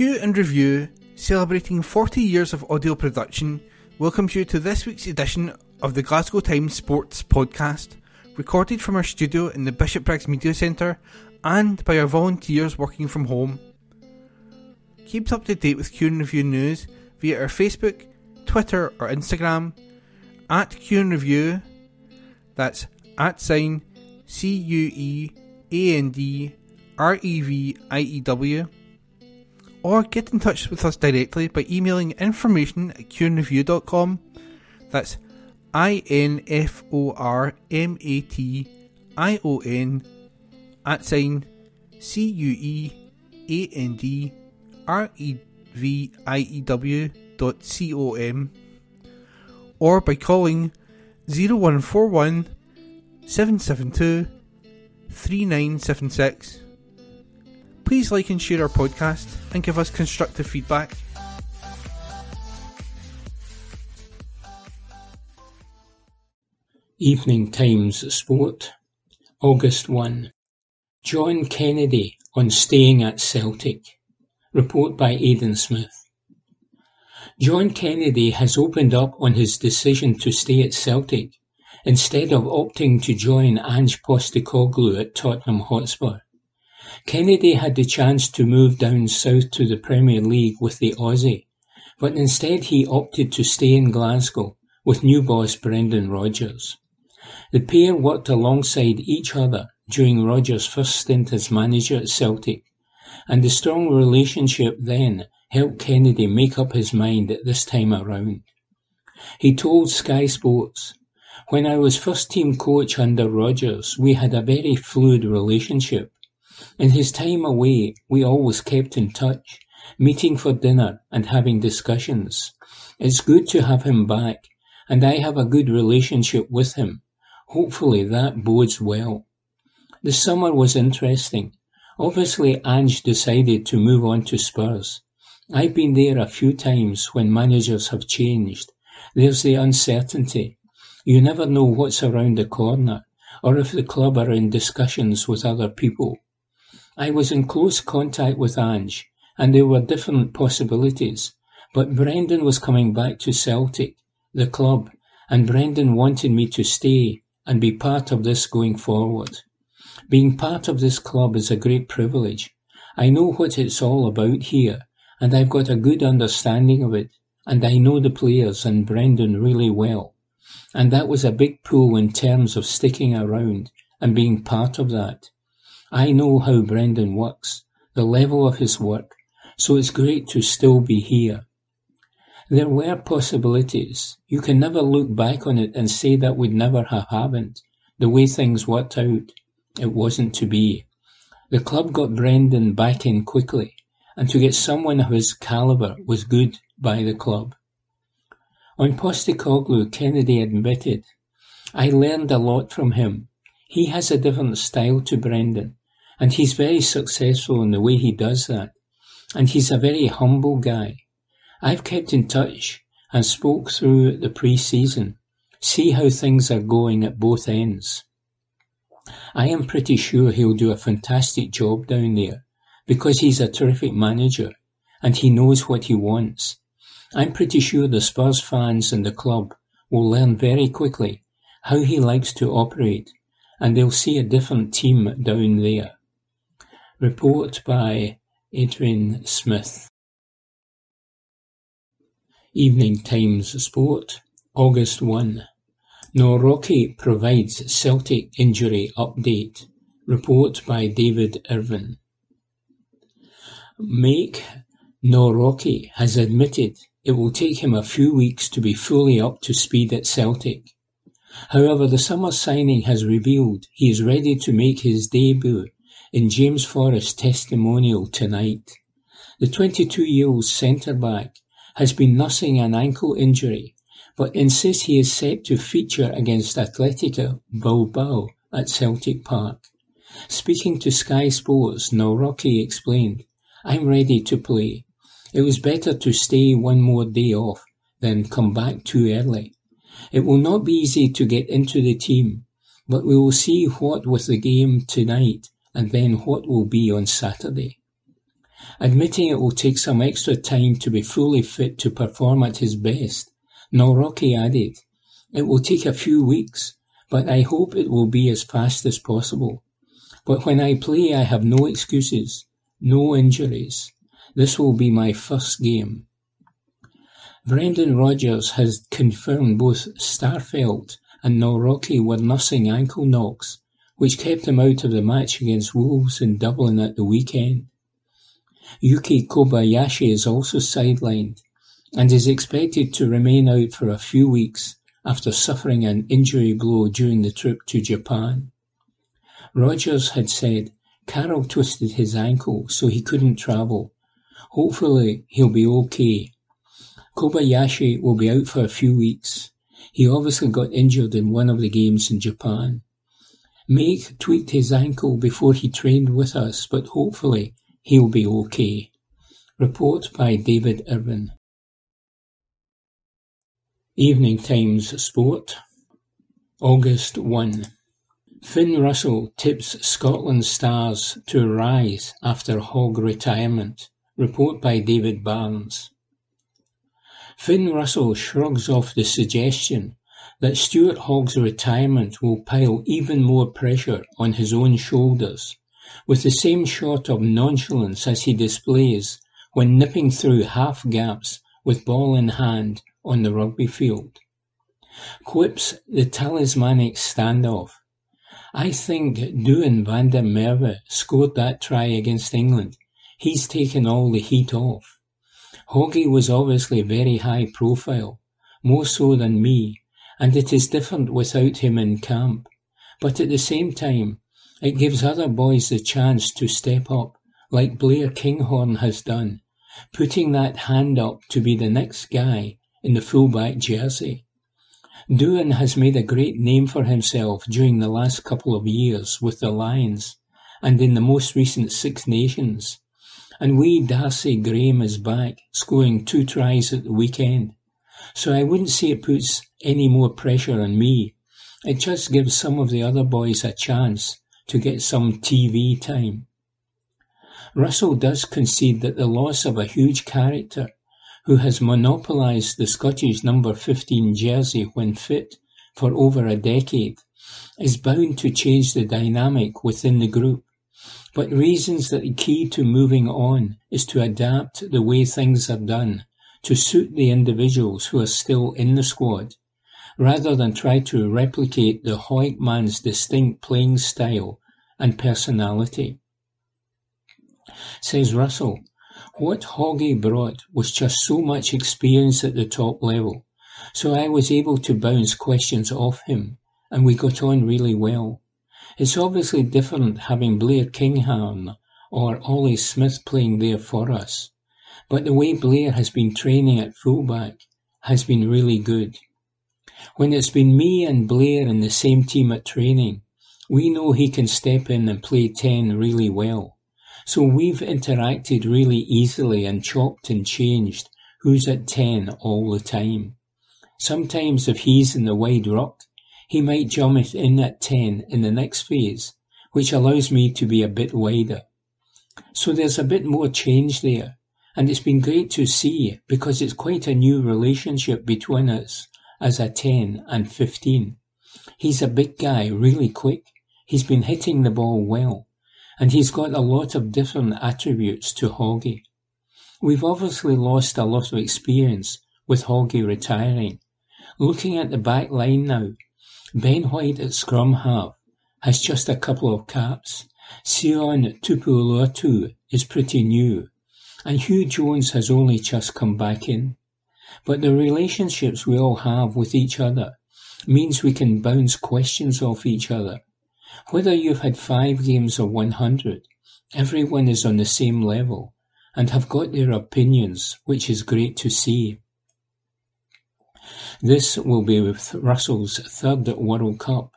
Cue and Review, celebrating 40 years of audio production, welcomes you to this week's edition of the Glasgow Times Sports Podcast, recorded from our studio in the Bishopbriggs Media Centre and by our volunteers working from home. Keep up to date with Cue and Review news via our Facebook, Twitter, or Instagram at Cue and Review. That's at sign C U E A N D R E V I E W or get in touch with us directly by emailing information at cueandreview.com. That's I N F O R M A T I O N at sign C U E A N D R E V I E W dot C O M or by calling 0141 772 3976 Please like and share our podcast and give us constructive feedback. Evening Times Sport, August 1. John Kennedy on staying at Celtic. Report by Aidan Smith. John Kennedy has opened up on his decision to stay at Celtic instead of opting to join Ange Postecoglou at Tottenham Hotspur. Kennedy had the chance to move down south to the Premier League with the Aussie, but instead he opted to stay in Glasgow with new boss Brendan Rodgers. The pair worked alongside each other during Rodgers' first stint as manager at Celtic, and the strong relationship then helped Kennedy make up his mind at this time around. He told Sky Sports, When I was first team coach under Rodgers, we had a very fluid relationship. In his time away, we always kept in touch, meeting for dinner and having discussions. It's good to have him back, and I have a good relationship with him. Hopefully that bodes well. The summer was interesting. Obviously Ange decided to move on to Spurs. I've been there a few times when managers have changed. There's the uncertainty. You never know what's around the corner, or if the club are in discussions with other people. I was in close contact with Ange, and there were different possibilities, but Brendan was coming back to Celtic, the club, and Brendan wanted me to stay and be part of this going forward. Being part of this club is a great privilege. I know what it's all about here, and I've got a good understanding of it, and I know the players and Brendan really well. And that was a big pull in terms of sticking around and being part of that. I know how Brendan works, the level of his work, so it's great to still be here. There were possibilities. You can never look back on it and say that would never have happened. The way things worked out, it wasn't to be. The club got Brendan back in quickly, and to get someone of his calibre was good by the club. On Postecoglou, Kennedy admitted, I learned a lot from him. He has a different style to Brendan. And he's very successful in the way he does that. And he's a very humble guy. I've kept in touch and spoke through the pre-season, see how things are going at both ends. I am pretty sure he'll do a fantastic job down there because he's a terrific manager and he knows what he wants. I'm pretty sure the Spurs fans and the club will learn very quickly how he likes to operate and they'll see a different team down there. Report by Adrian Smith. Evening Times Sport, August 1. Nawrocki provides Celtic injury update. Report by David Irvin. Maik Nawrocki has admitted it will take him a few weeks to be fully up to speed at Celtic. However, the summer signing has revealed he is ready to make his debut in James Forrest's testimonial tonight. The 22-year-old centre-back has been nursing an ankle injury, but insists he is set to feature against Atletico Bilbao at Celtic Park. Speaking to Sky Sports, Nawrocki explained, I'm ready to play. It was better to stay one more day off than come back too early. It will not be easy to get into the team, but we will see what with the game tonight and then what will be on Saturday. Admitting it will take some extra time to be fully fit to perform at his best, Nawrocki added, It will take a few weeks, but I hope it will be as fast as possible. But when I play I have no excuses, no injuries. This will be my first game. Brendan Rodgers has confirmed both Starfelt and Nawrocki were nursing ankle knocks, which kept him out of the match against Wolves in Dublin at the weekend. Yuki Kobayashi is also sidelined and is expected to remain out for a few weeks after suffering an injury blow during the trip to Japan. Rodgers had said Carl twisted his ankle so he couldn't travel. Hopefully he'll be okay. Kobayashi will be out for a few weeks. He obviously got injured in one of the games in Japan. Maik tweaked his ankle before he trained with us, but hopefully he'll be okay. Report by David Irvin. Evening Times Sport, August 1. Finn Russell tips Scotland Stars to rise after Hogg retirement. Report by David Barnes. Finn Russell shrugs off the suggestion that Stuart Hogg's retirement will pile even more pressure on his own shoulders, with the same sort of nonchalance as he displays when nipping through half gaps with ball in hand on the rugby field. Quips the talismanic standoff. I think Duhan van der Merwe scored that try against England. He's taken all the heat off. Hoggy was obviously very high profile, more so than me, and it is different without him in camp. But at the same time, it gives other boys the chance to step up, like Blair Kinghorn has done, putting that hand up to be the next guy in the fullback jersey. Duhan has made a great name for himself during the last couple of years with the Lions and in the most recent Six Nations. And wee Darcy Graham is back, scoring two tries at the weekend. So I wouldn't say it puts any more pressure on me. It just gives some of the other boys a chance to get some TV time. Russell does concede that the loss of a huge character who has monopolised the Scottish number 15 jersey when fit for over a decade is bound to change the dynamic within the group but reasons that the key to moving on is to adapt the way things are done to suit the individuals who are still in the squad, rather than try to replicate the Hawick man's distinct playing style and personality. Says Russell, what Hoggy brought was just so much experience at the top level, so I was able to bounce questions off him, and we got on really well. It's obviously different having Blair Kinghorn or Ollie Smith playing there for us, but the way Blair has been training at fullback has been really good. When it's been me and Blair in the same team at training, we know he can step in and play 10 really well. So we've interacted really easily and chopped and changed who's at 10 all the time. Sometimes if he's in the wide ruck, he might jump in at 10 in the next phase, which allows me to be a bit wider. So there's a bit more change there, and it's been great to see because it's quite a new relationship between us as a 10 and 15. He's a big guy, really quick. He's been hitting the ball well, and he's got a lot of different attributes to Hoggy. We've obviously lost a lot of experience with Hoggy retiring. Looking at the back line now, Ben White at scrum half has just a couple of caps. Sion Tuipulotu is pretty new, and Hugh Jones has only just come back in. But the relationships we all have with each other means we can bounce questions off each other. Whether you've had five games or 100, everyone is on the same level and have got their opinions, which is great to see. This will be with Russell's third World Cup,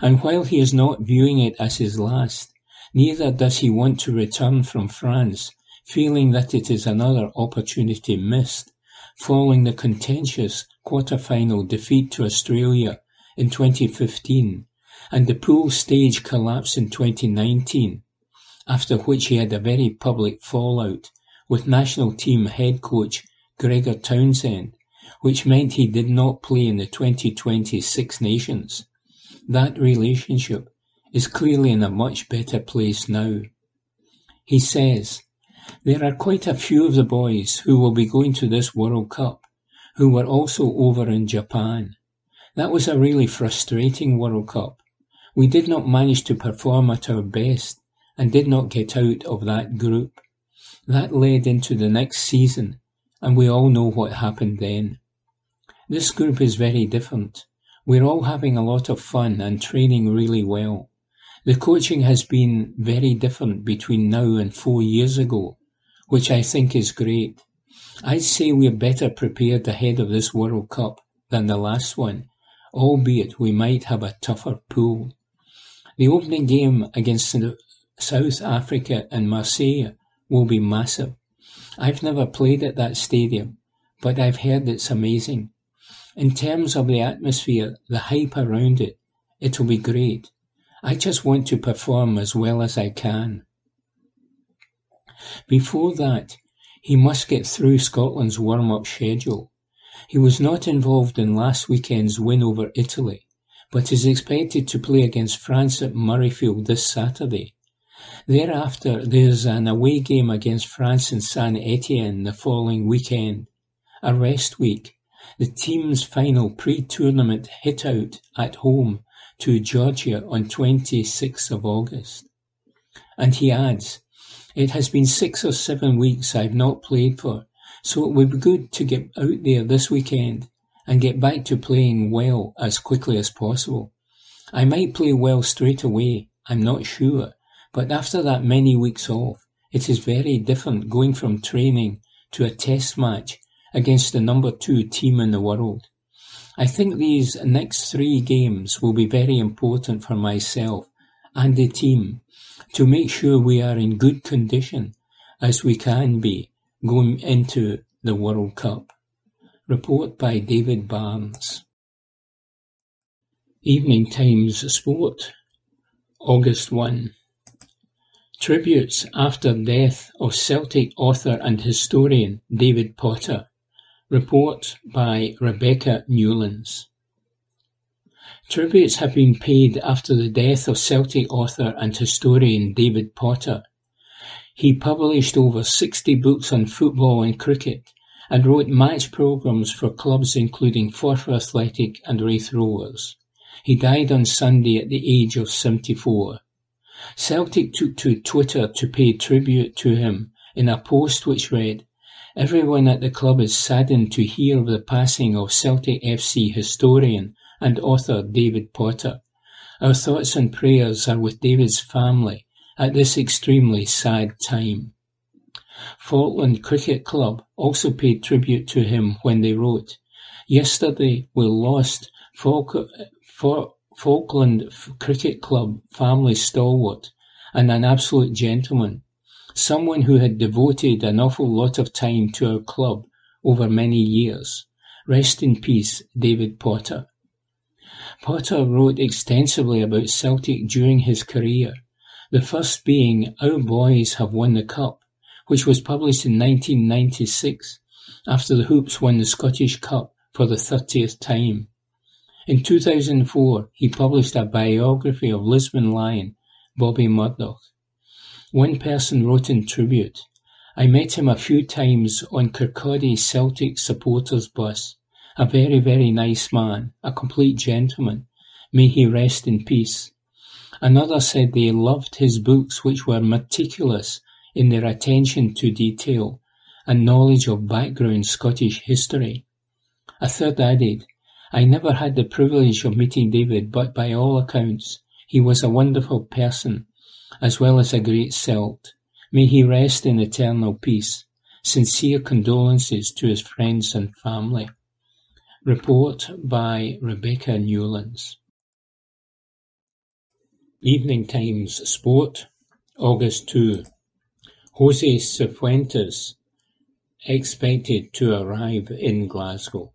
and while he is not viewing it as his last, neither does he want to return from France feeling that it is another opportunity missed following the contentious quarter-final defeat to Australia in 2015 and the pool stage collapse in 2019. after which he had a very public fallout with national team head coach Gregor Townsend, which meant he did not play in the 2020 Six Nations. That relationship is clearly in a much better place now. He says, There are quite a few of the boys who will be going to this World Cup who were also over in Japan. That was a really frustrating World Cup. We did not manage to perform at our best and did not get out of that group. That led into the next season and we all know what happened then. This group is very different. We're all having a lot of fun and training really well. The coaching has been very different between now and four years ago, which I think is great. I'd say we're better prepared ahead of this World Cup than the last one, albeit we might have a tougher pool. The opening game against South Africa and Marseille will be massive. I've never played at that stadium, but I've heard it's amazing. In terms of the atmosphere, the hype around it, it'll be great. I just want to perform as well as I can. Before that, he must get through Scotland's warm-up schedule. He was not involved in last weekend's win over Italy, but is expected to play against France at Murrayfield this Saturday. Thereafter there's an away game against France in Saint Etienne the following weekend, a rest week, the team's final pre-tournament hit-out at home to Georgia on 26th of August. And he adds, It has been six or seven weeks I've not played for, so it would be good to get out there this weekend and get back to playing well as quickly as possible. I might play well straight away, I'm not sure, but after that many weeks off, it is very different going from training to a test match against the number two team in the world. I think these next three games will be very important for myself and the team to make sure we are in good condition as we can be going into the World Cup. Report by David Barnes. Evening Times Sport, August 1. Tributes after death of Celtic author and historian David Potter. Report by Rebecca Newlands. Tributes have been paid after the death of Celtic author and historian David Potter. He published over 60 books on football and cricket and wrote match programmes for clubs including Forfar Athletic and Raith Rovers. He died on Sunday at the age of 74. Celtic took to Twitter to pay tribute to him in a post which read, Everyone at the club is saddened to hear of the passing of Celtic FC historian and author David Potter. Our thoughts and prayers are with David's family at this extremely sad time. Falkland Cricket Club also paid tribute to him when they wrote, Yesterday we lost Falk- Falkland Cricket Club family stalwart and an absolute gentleman, someone who had devoted an awful lot of time to our club over many years. Rest in peace, David Potter. Potter wrote extensively about Celtic during his career, the first being Our Boys Have Won the Cup, which was published in 1996 after the Hoops won the Scottish Cup for the 30th time. In two thousand and four he published a biography of Lisbon Lion Bobby Murdoch. One person wrote in tribute, I met him a few times on Kirkcaldy Celtic supporters bus. A very, very nice man, a complete gentleman. May he rest in peace. Another said they loved his books which were meticulous in their attention to detail and knowledge of background Scottish history. A third added, I never had the privilege of meeting David, but by all accounts, he was a wonderful person, as well as a great Celt. May he rest in eternal peace. Sincere condolences to his friends and family. Report by Rebecca Newlands. Evening Times Sport, August 2. Jose Cifuentes expected to arrive in Glasgow.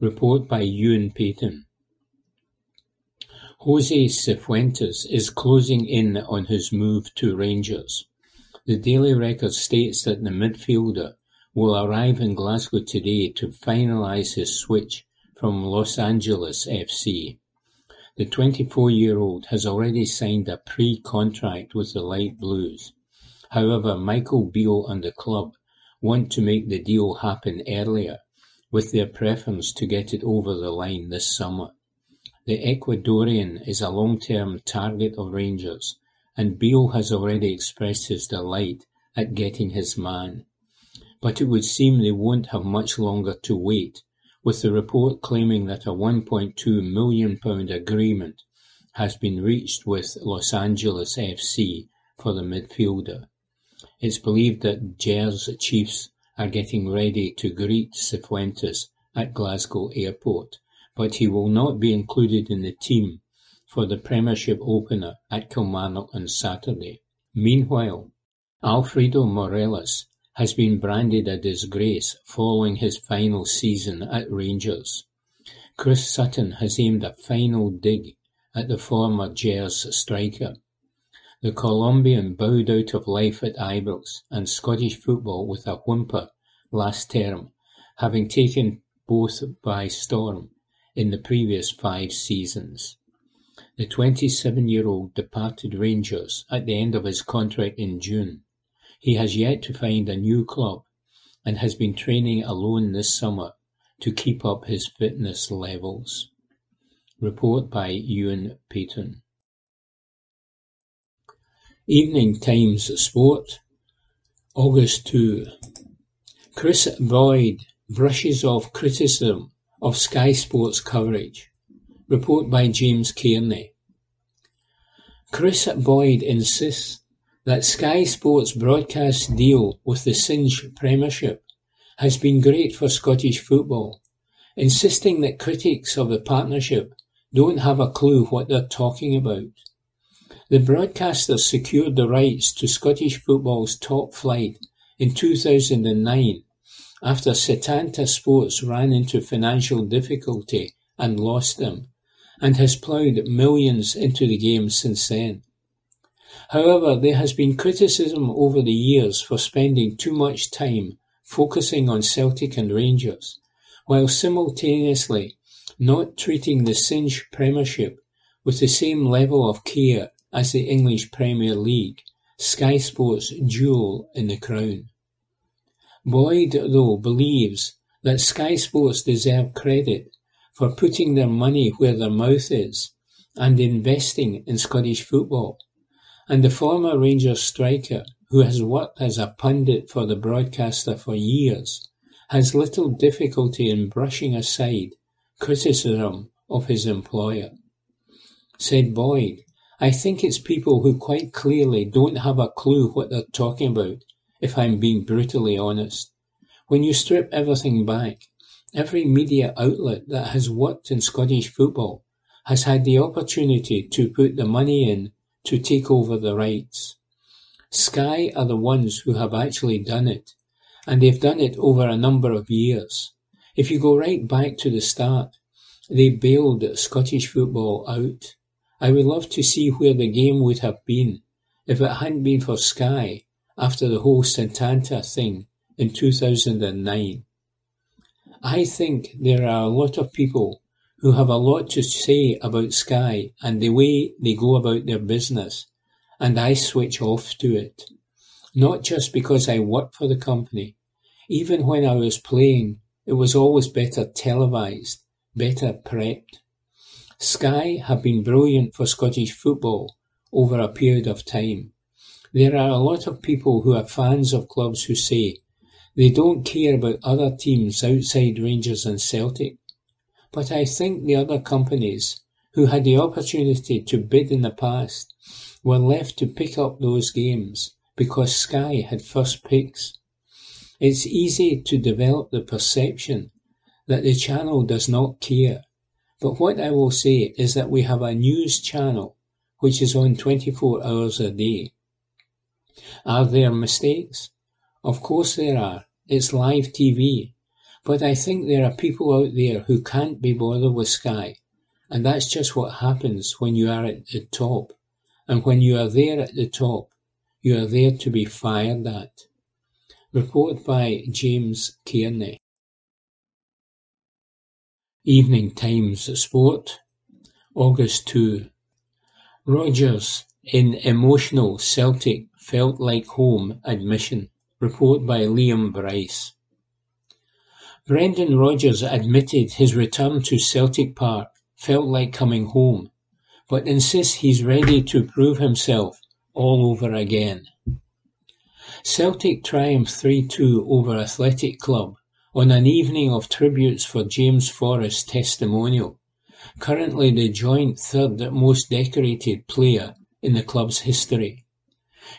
Report by Ewan Payton. Jose Cifuentes is closing in on his move to Rangers. The Daily Record states that the midfielder will arrive in Glasgow today to finalise his switch from Los Angeles FC. The 24-year-old has already signed a pre-contract with the Light Blues. However, Michael Beale and the club want to make the deal happen earlier, with their preference to get it over the line this summer. The Ecuadorian is a long-term target of Rangers, and Beale has already expressed his delight at getting his man. But it would seem they won't have much longer to wait, with the report claiming that a £1.2 million agreement has been reached with Los Angeles FC for the midfielder. It's believed that Gers Chiefs are getting ready to greet Cifuentes at Glasgow Airport, but he will not be included in the team for the Premiership opener at Kilmarnock on Saturday. Meanwhile, Alfredo Morelos has been branded a disgrace following his final season at Rangers. Chris Sutton has aimed a final dig at the former Gers striker. The Colombian bowed out of life at Ibrox and Scottish football with a whimper last term, having taken both by storm in the previous five seasons. The 27-year-old departed Rangers at the end of his contract in June. He has yet to find a new club and has been training alone this summer to keep up his fitness levels. Report by Ewan Payton. Evening Times Sport, August 2. Chris Boyd brushes off criticism of Sky Sports coverage. Report by James Kearney. Chris Boyd insists that Sky Sports' broadcast deal with the Cinch Premiership has been great for Scottish football, insisting that critics of the partnership don't have a clue what they're talking about. The broadcasters secured the rights to Scottish football's top flight in two thousand and nine after Setanta Sports ran into financial difficulty and lost them, and has ploughed millions into the game since then. However, there has been criticism over the years for spending too much time focusing on Celtic and Rangers, while simultaneously not treating the Cinch Premiership with the same level of care as the English Premier League, Sky Sports' jewel in the crown. Boyd, though, believes that Sky Sports deserve credit for putting their money where their mouth is and investing in Scottish football, and the former Rangers striker, who has worked as a pundit for the broadcaster for years, has little difficulty in brushing aside criticism of his employer. Said Boyd, I think it's people who quite clearly don't have a clue what they're talking about, if I'm being brutally honest. When you strip everything back, every media outlet that has worked in Scottish football has had the opportunity to put the money in to take over the rights. Sky are the ones who have actually done it, and they've done it over a number of years. If you go right back to the start, they bailed Scottish football out. I would love to see where the game would have been if it hadn't been for Sky after the whole Setanta thing in 2009. I think there are a lot of people who have a lot to say about Sky and the way they go about their business, and I switch off to it. Not just because I work for the company. Even when I was playing, it was always better televised, better prepped. Sky have been brilliant for Scottish football over a period of time. There are a lot of people who are fans of clubs who say they don't care about other teams outside Rangers and Celtic. But I think the other companies who had the opportunity to bid in the past were left to pick up those games because Sky had first picks. It's easy to develop the perception that the channel does not care but what I will say is that we have a news channel which is on 24 hours a day. Are there mistakes? Of course there are. It's live TV. But I think there are people out there who can't be bothered with Sky, And that's just what happens when you are at the top. And when you are there at the top, you are there to be fired at. Report by James Kearney. Evening Times Sport, August 2. Rodgers in emotional Celtic felt like home admission. Report by Liam Bryce. Brendan Rodgers admitted his return to Celtic Park felt like coming home, but insists he's ready to prove himself all over again. Celtic triumphed 3-2 over Athletic Club on an evening of tributes for James Forrest's testimonial, currently the joint third most decorated player in the club's history.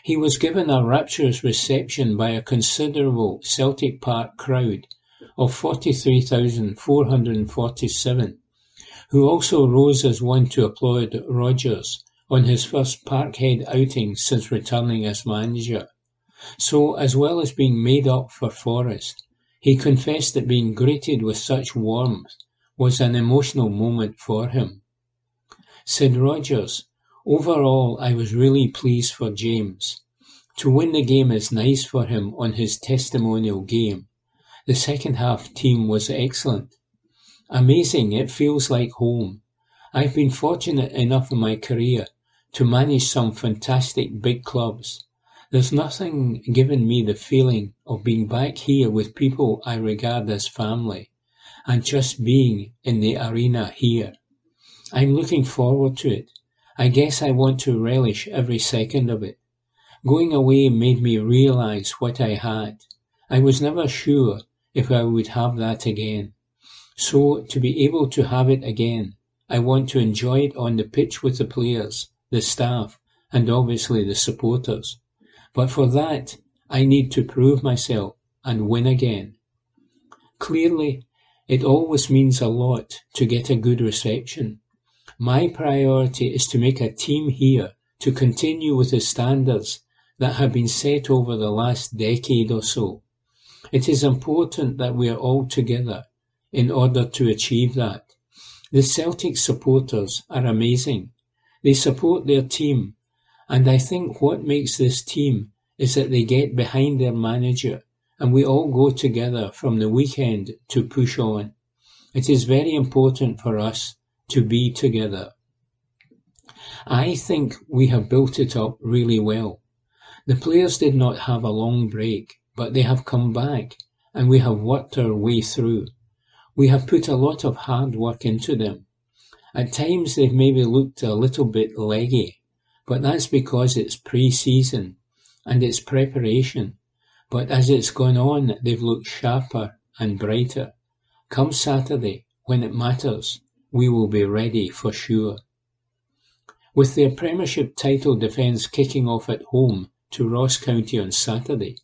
He was given a rapturous reception by a considerable Celtic Park crowd of 43,447, who also rose as one to applaud Rodgers on his first Parkhead outing since returning as manager. So, as well as being made up for Forrest, he confessed that being greeted with such warmth was an emotional moment for him. Said Rodgers, Overall, I was really pleased for James. To win the game is nice for him on his testimonial game. The second half team was excellent. Amazing, it feels like home. I've been fortunate enough in my career to manage some fantastic big clubs. There's nothing given me the feeling of being back here with people I regard as family, and just being in the arena here. I'm looking forward to it. I guess I want to relish every second of it. Going away made me realize what I had. I was never sure if I would have that again. So to be able to have it again, I want to enjoy it on the pitch with the players, the staff, and obviously the supporters. But for that, I need to prove myself and win again. Clearly, it always means a lot to get a good reception. My priority is to make a team here to continue with the standards that have been set over the last decade or so. It is important that we are all together in order to achieve that. The Celtic supporters are amazing. They support their team and I think what makes this team is that they get behind their manager and we all go together from the weekend to push on. It is very important for us to be together. I think we have built it up really well. The players did not have a long break, but they have come back and we have worked our way through. We have put a lot of hard work into them. At times they've maybe looked a little bit leggy, but that's because it's pre-season and it's preparation. But as it's gone on, they've looked sharper and brighter. Come Saturday, when it matters, we will be ready for sure. With their Premiership title defence kicking off at home to Ross County on Saturday,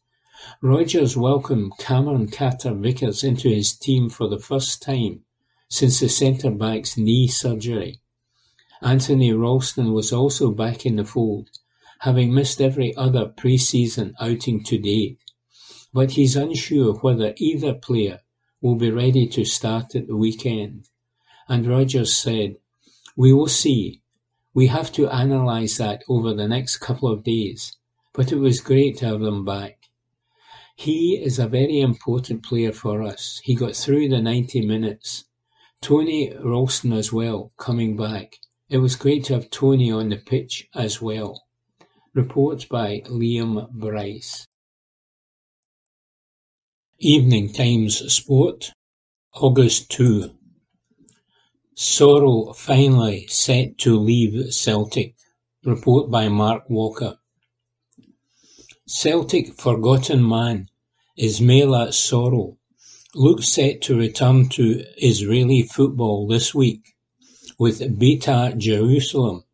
Rodgers welcomed Cameron Carter-Vickers into his team for the first time since the centre-back's knee surgery. Anthony Ralston was also back in the fold, having missed every other pre-season outing to date, but he's unsure whether either player will be ready to start at the weekend. And Rodgers said, We will see. We have to analyse that over the next couple of days, but it was great to have them back. He is a very important player for us. He got through the 90 minutes. Tony Ralston as well, coming back. It was great to have Tony on the pitch as well. Report by Liam Bryce. Evening Times Sport, August 2. Soro finally set to leave Celtic. Report by Mark Walker. Celtic forgotten man Ismaila Soro looks set to return to Israeli football this week with Beitar Jerusalem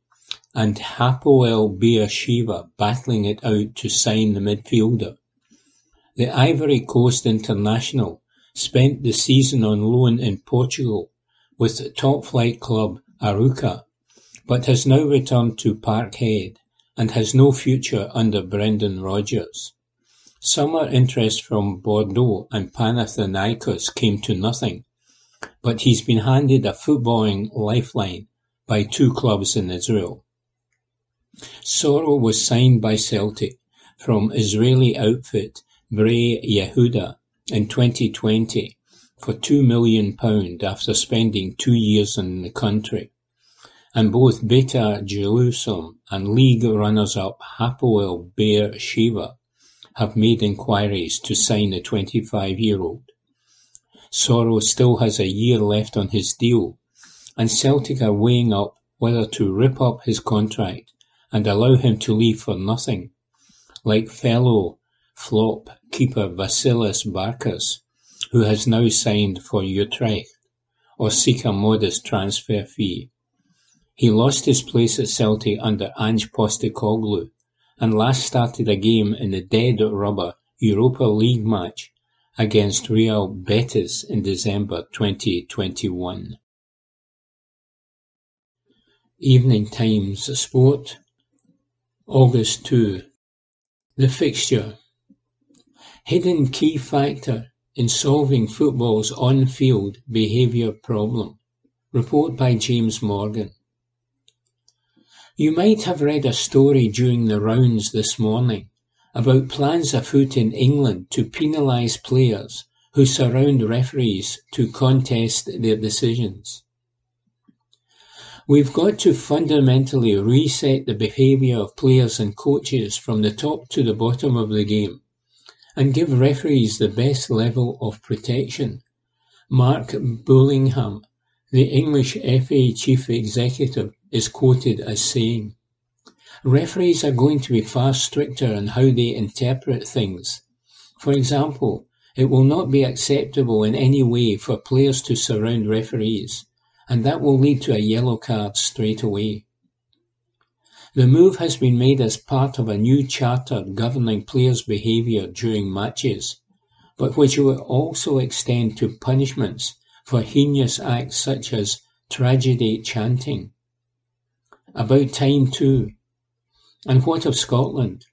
and Hapoel Beersheva battling it out to sign the midfielder. The Ivory Coast international spent the season on loan in Portugal with top-flight club Arouca, but has now returned to Parkhead and has no future under Brendan Rodgers. Summer interest from Bordeaux and Panathinaikos came to nothing, but he's been handed a footballing lifeline by two clubs in Israel. Soro was signed by Celtic from Israeli outfit Bnei Yehuda in twenty-twenty for two million pound after spending two years in the country, and both Beitar Jerusalem and league runners-up Hapoel Be'er Sheva have made inquiries to sign the twenty-five-year-old. Soro still has a year left on his deal, and Celtic are weighing up whether to rip up his contract and allow him to leave for nothing, like fellow flop keeper Vasilis Barkas, who has now signed for Utrecht, or seek a modest transfer fee. He lost his place at Celtic under Ange Postecoglou, and last started a game in the dead rubber Europa League match against Real Betis in December 2021. Evening Times Sport August 2 The fixture Hidden key factor in solving football's on-field behaviour problem. Report by James Morgan. You might have read a story during the rounds this morning about plans afoot in England to penalise players who surround referees to contest their decisions. We've got to fundamentally reset the behaviour of players and coaches from the top to the bottom of the game and give referees the best level of protection. Mark Bullingham, the English FA chief executive, is quoted as saying, Referees are going to be far stricter in how they interpret things. For example, it will not be acceptable in any way for players to surround referees and that will lead to a yellow card straight away. The move has been made as part of a new charter governing players' behaviour during matches, but which will also extend to punishments for heinous acts such as tragedy chanting. About time too. And what of Scotland?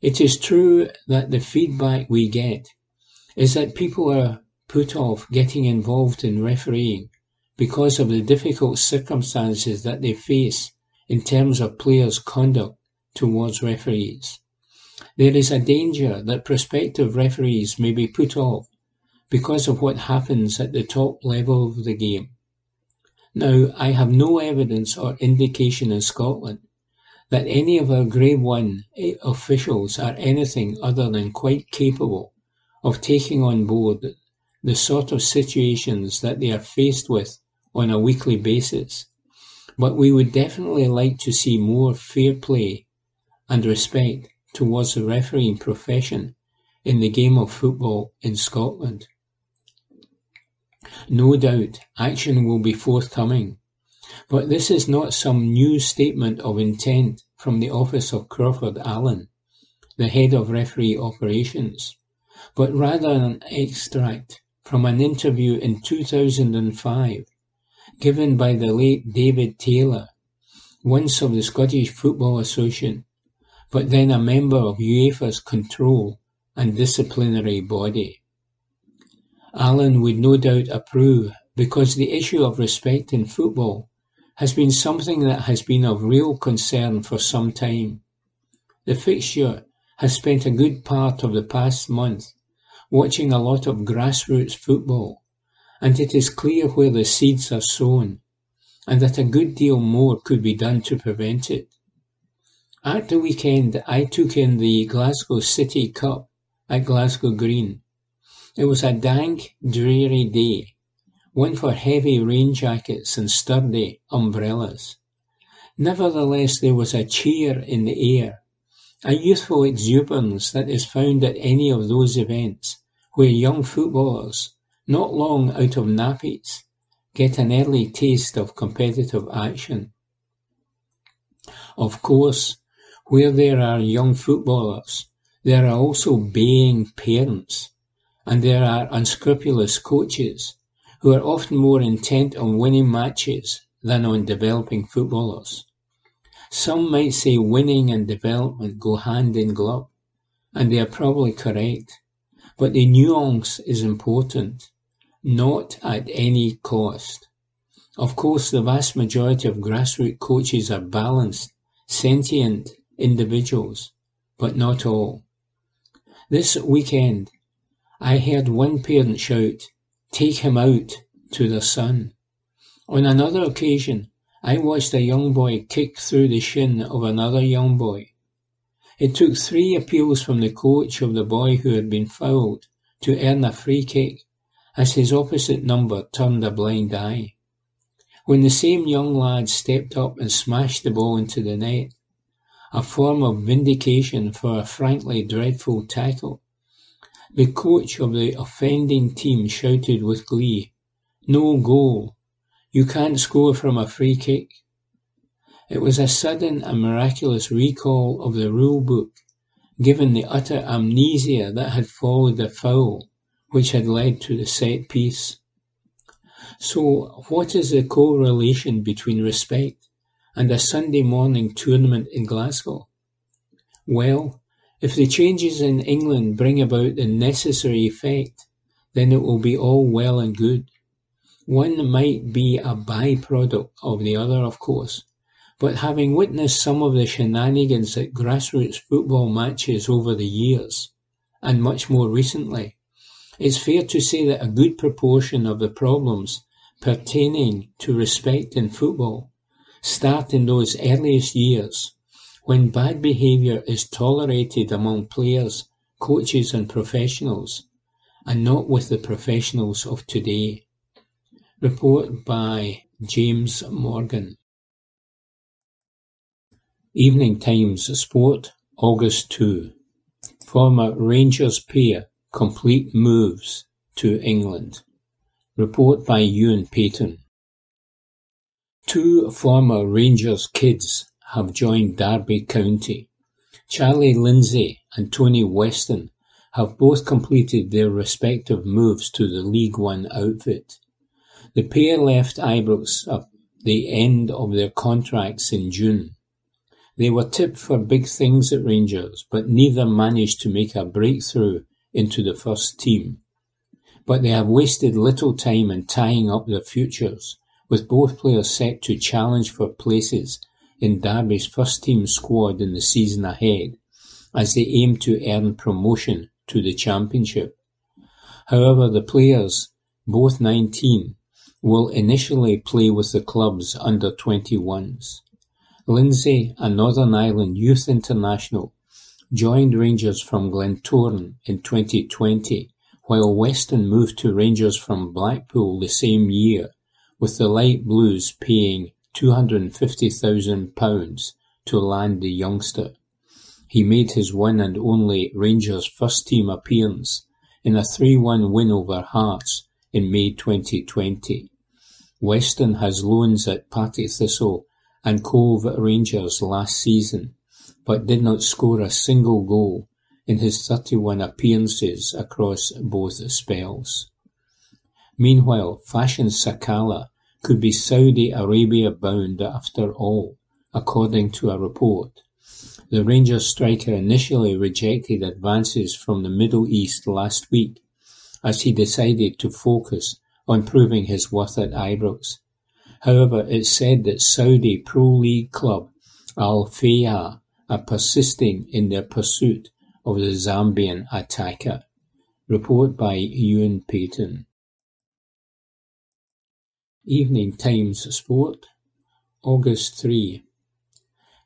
It is true that the feedback we get is that people are put off getting involved in refereeing because of the difficult circumstances that they face in terms of players' conduct towards referees. There is a danger that prospective referees may be put off because of what happens at the top level of the game. Now, I have no evidence or indication in Scotland that any of our Grade 1 eh, officials are anything other than quite capable of taking on board the sort of situations that they are faced with on a weekly basis, but we would definitely like to see more fair play and respect towards the refereeing profession in the game of football in Scotland. No doubt action will be forthcoming, but this is not some new statement of intent from the office of Crawford Allan, the head of referee operations, but rather an extract from an interview in 2005 given by the late David Taylor, once of the Scottish Football Association, but then a member of UEFA's control and disciplinary body. Allan would no doubt approve because the issue of respect in football has been something that has been of real concern for some time. The fixture has spent a good part of the past month watching a lot of grassroots football and it is clear where the seeds are sown, and that a good deal more could be done to prevent it. At the weekend, I took in the Glasgow City Cup at Glasgow Green. It was a dank, dreary day, one for heavy rain jackets and sturdy umbrellas. Nevertheless, there was a cheer in the air, a youthful exuberance that is found at any of those events where young footballers, not long out of nappies, get an early taste of competitive action. Of course, where there are young footballers, there are also baying parents, and there are unscrupulous coaches who are often more intent on winning matches than on developing footballers. Some might say winning and development go hand in glove, and they are probably correct, but the nuance is important not at any cost. Of course, the vast majority of grassroots coaches are balanced, sentient individuals, but not all. This weekend, I heard one parent shout, Take him out, to their son. On another occasion, I watched a young boy kick through the shin of another young boy. It took three appeals from the coach of the boy who had been fouled to earn a free kick, as his opposite number turned a blind eye. When the same young lad stepped up and smashed the ball into the net, a form of vindication for a frankly dreadful tackle, the coach of the offending team shouted with glee, No goal! You can't score from a free kick. It was a sudden and miraculous recall of the rule book, given the utter amnesia that had followed the foul, which had led to the set piece. So, what is the correlation between respect and a Sunday morning tournament in Glasgow? Well, if the changes in England bring about the necessary effect, then it will be all well and good. One might be a by-product of the other, of course, but having witnessed some of the shenanigans at grassroots football matches over the years, and much more recently, it's fair to say that a good proportion of the problems pertaining to respect in football start in those earliest years when bad behaviour is tolerated among players, coaches and professionals, and not with the professionals of today. Report by James Morgan. Evening Times Sport, August 2. Former Rangers pair complete moves to England. Report by Ewan Payton. Two former Rangers kids have joined Derby County. Charlie Lindsay and Tony Weston have both completed their respective moves to the League One outfit. The pair left Ibrox at the end of their contracts in June. They were tipped for big things at Rangers, but neither managed to make a breakthrough into the first team. But they have wasted little time in tying up their futures, with both players set to challenge for places in Derby's first team squad in the season ahead, as they aim to earn promotion to the Championship. However, the players, both 19, will initially play with the club's under-21s. Lindsay, a Northern Ireland youth international, joined Rangers from Glentoran in 2020, while Weston moved to Rangers from Blackpool the same year, with the Light Blues paying £250,000 to land the youngster. He made his one and only Rangers first team appearance in a 3-1 win over Hearts in May 2020. Weston has loans at Partick Thistle and Cove Rangers last season, but did not score a single goal in his 31 appearances across both spells. Meanwhile, Fashion Sakala could be Saudi Arabia bound after all, according to a report. The Rangers striker initially rejected advances from the Middle East last week as he decided to focus on proving his worth at Ibrox. However, it's said that Saudi Pro League club Al Fayha are persisting in their pursuit of the Zambian attacker. Report by Ewan Payton. Evening Times Sport, August 3.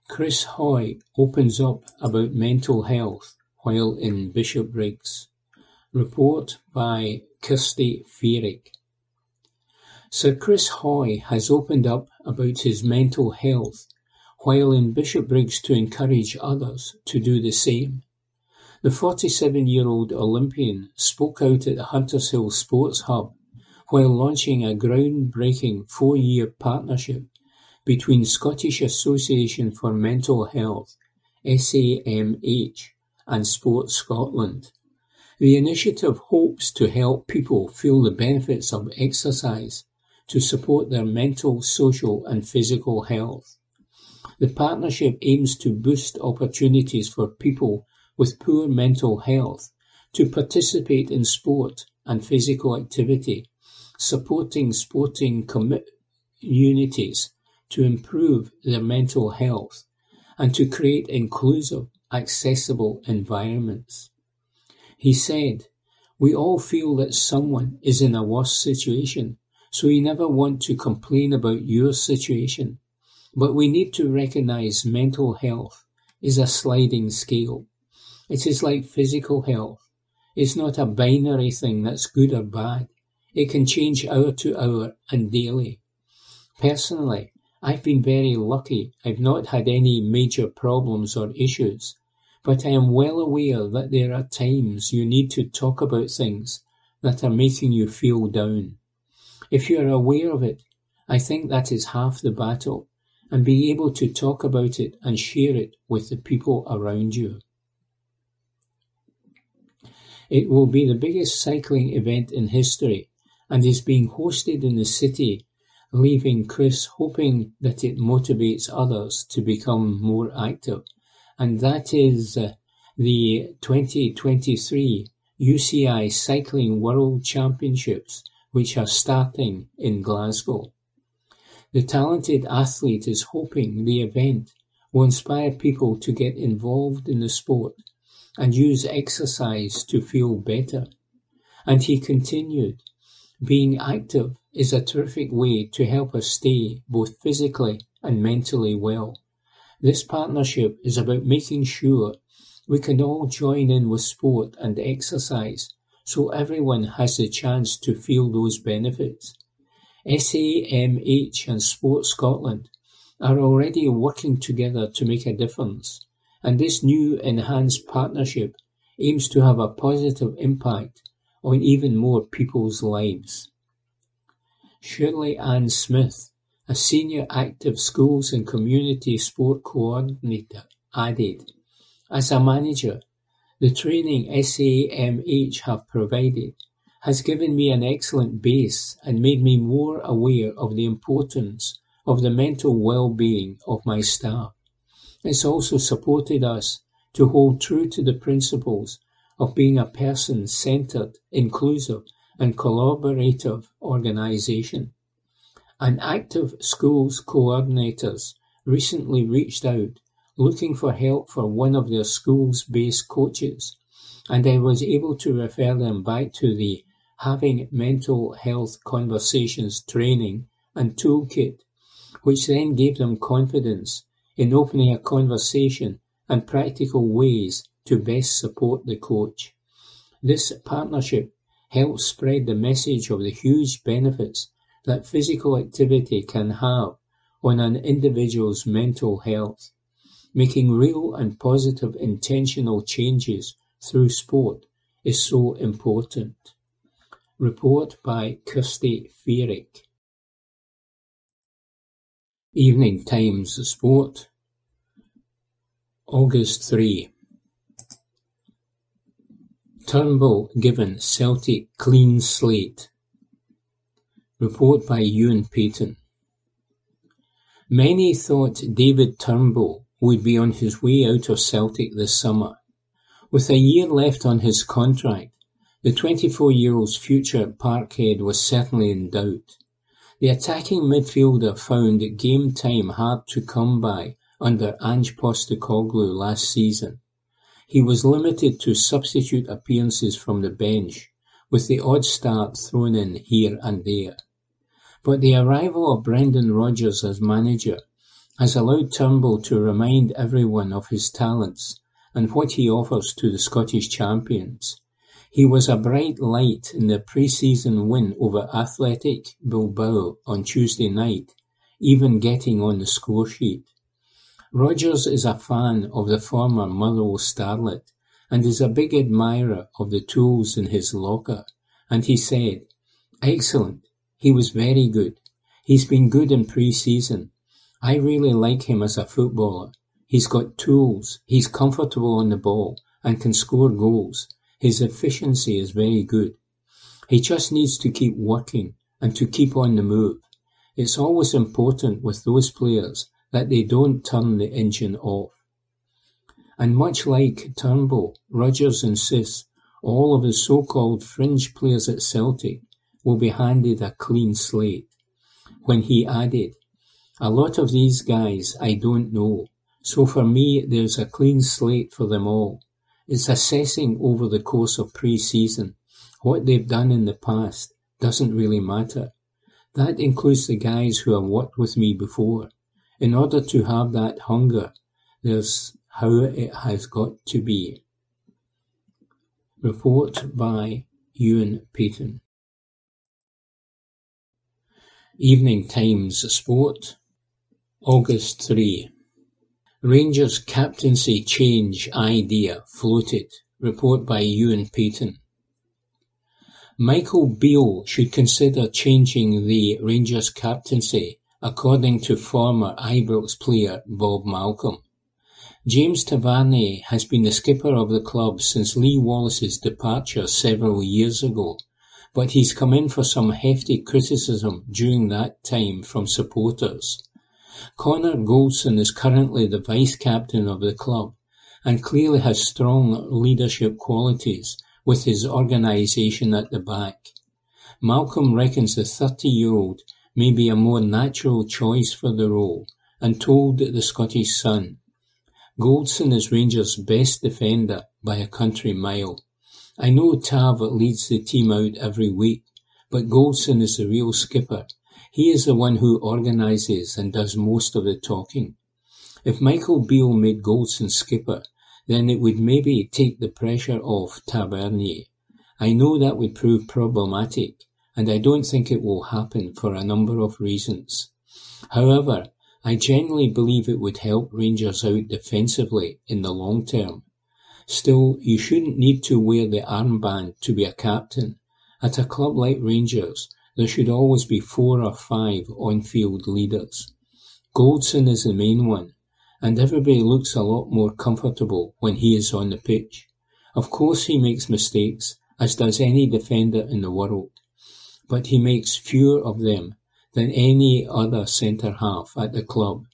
Chris Hoy opens up about mental health while in Bishopbriggs. Report by Kirsty Feerick. Sir Chris Hoy has opened up about his mental health while in Bishopbriggs to encourage others to do the same. The 47-year-old Olympian spoke out at the Huntershill Sports Hub while launching a groundbreaking four-year partnership between Scottish Association for Mental Health (SAMH) and Sport Scotland. The initiative hopes to help people feel the benefits of exercise to support their mental, social and physical health. The partnership aims to boost opportunities for people with poor mental health to participate in sport and physical activity supporting sporting communities to improve their mental health and to create inclusive, accessible environments. He said, We all feel that someone is in a worse situation, so we never want to complain about your situation. But we need to recognize mental health is a sliding scale. It is like physical health. It's not a binary thing that's good or bad. It can change hour to hour and daily. Personally, I've been very lucky. I've not had any major problems or issues. But I am well aware that there are times you need to talk about things that are making you feel down. If you are aware of it, I think that is half the battle, and being able to talk about it and share it with the people around you. It will be the biggest cycling event in history and is being hosted in the city, leaving Chris hoping that it motivates others to become more active and that is uh, the 2023 UCI Cycling World Championships, which are starting in Glasgow. The talented athlete is hoping the event will inspire people to get involved in the sport and use exercise to feel better. And he continued, being active is a terrific way to help us stay both physically and mentally well. This partnership is about making sure we can all join in with sport and exercise so everyone has the chance to feel those benefits. SAMH and Sport Scotland are already working together to make a difference, and this new enhanced partnership aims to have a positive impact on even more people's lives. Shirley Ann Smith a senior active schools and community sport coordinator, added, As a manager, the training SAMH have provided has given me an excellent base and made me more aware of the importance of the mental well-being of my staff. It's also supported us to hold true to the principles of being a person-centered, inclusive and collaborative organization. An active schools coordinators recently reached out looking for help for one of their schools based coaches, and I was able to refer them back to the Having Mental Health Conversations training and toolkit, which then gave them confidence in opening a conversation and practical ways to best support the coach. This partnership helps spread the message of the huge benefits that physical activity can have on an individual's mental health. Making real and positive intentional changes through sport is so important. Report by Kirsty Feerick. Evening Times Sport, August 3. Turnbull given Celtic clean slate. Report by Ewan Payton. Many thought David Turnbull would be on his way out of Celtic this summer. With a year left on his contract, the 24-year-old's future at Parkhead was certainly in doubt. The attacking midfielder found game time hard to come by under Ange Postecoglou last season. He was limited to substitute appearances from the bench, with the odd start thrown in here and there. But the arrival of Brendan Rodgers as manager has allowed Turnbull to remind everyone of his talents and what he offers to the Scottish champions. He was a bright light in the pre-season win over Athletic Bilbao on Tuesday night, even getting on the scoresheet. Rodgers is a fan of the former Motherwell starlet and is a big admirer of the tools in his locker, and he said, Excellent, he was very good. He's been good in pre-season. I really like him as a footballer. He's got tools, he's comfortable on the ball, and can score goals. His efficiency is very good. He just needs to keep working and to keep on the move. It's always important with those players that they don't turn the engine off. And much like Turnbull, Rodgers insists all of the so-called fringe players at Celtic will be handed a clean slate. When he added, a lot of these guys I don't know, so for me there's a clean slate for them all. It's assessing over the course of pre-season. What they've done in the past doesn't really matter. That includes the guys who have worked with me before. In order to have that hunger, there's how it has got to be. Report by Ewan Payton. Evening Times Sport, August 3. Rangers captaincy change idea floated. Report by Ewan Payton. Michael Beale should consider changing the Rangers captaincy according to former Ibrox player Bob Malcolm. James Tavernier has been the skipper of the club since Lee Wallace's departure several years ago, but he's come in for some hefty criticism during that time from supporters. Connor Goldson is currently the vice-captain of the club and clearly has strong leadership qualities with his organisation at the back. Malcolm reckons the 30-year-old may be a more natural choice for the role, and told the Scottish Sun. Goldson is Rangers' best defender by a country mile. I know Tav leads the team out every week, but Goldson is the real skipper. He is the one who organises and does most of the talking. If Michael Beale made Goldson skipper, then it would maybe take the pressure off Tavernier. I know that would prove problematic, and I don't think it will happen for a number of reasons. However, I genuinely believe it would help Rangers out defensively in the long term. Still, you shouldn't need to wear the armband to be a captain. At a club like Rangers, there should always be four or five on-field leaders. Goldson is the main one, and everybody looks a lot more comfortable when he is on the pitch. Of course he makes mistakes, as does any defender in the world but he makes fewer of them than any other centre-half at the club.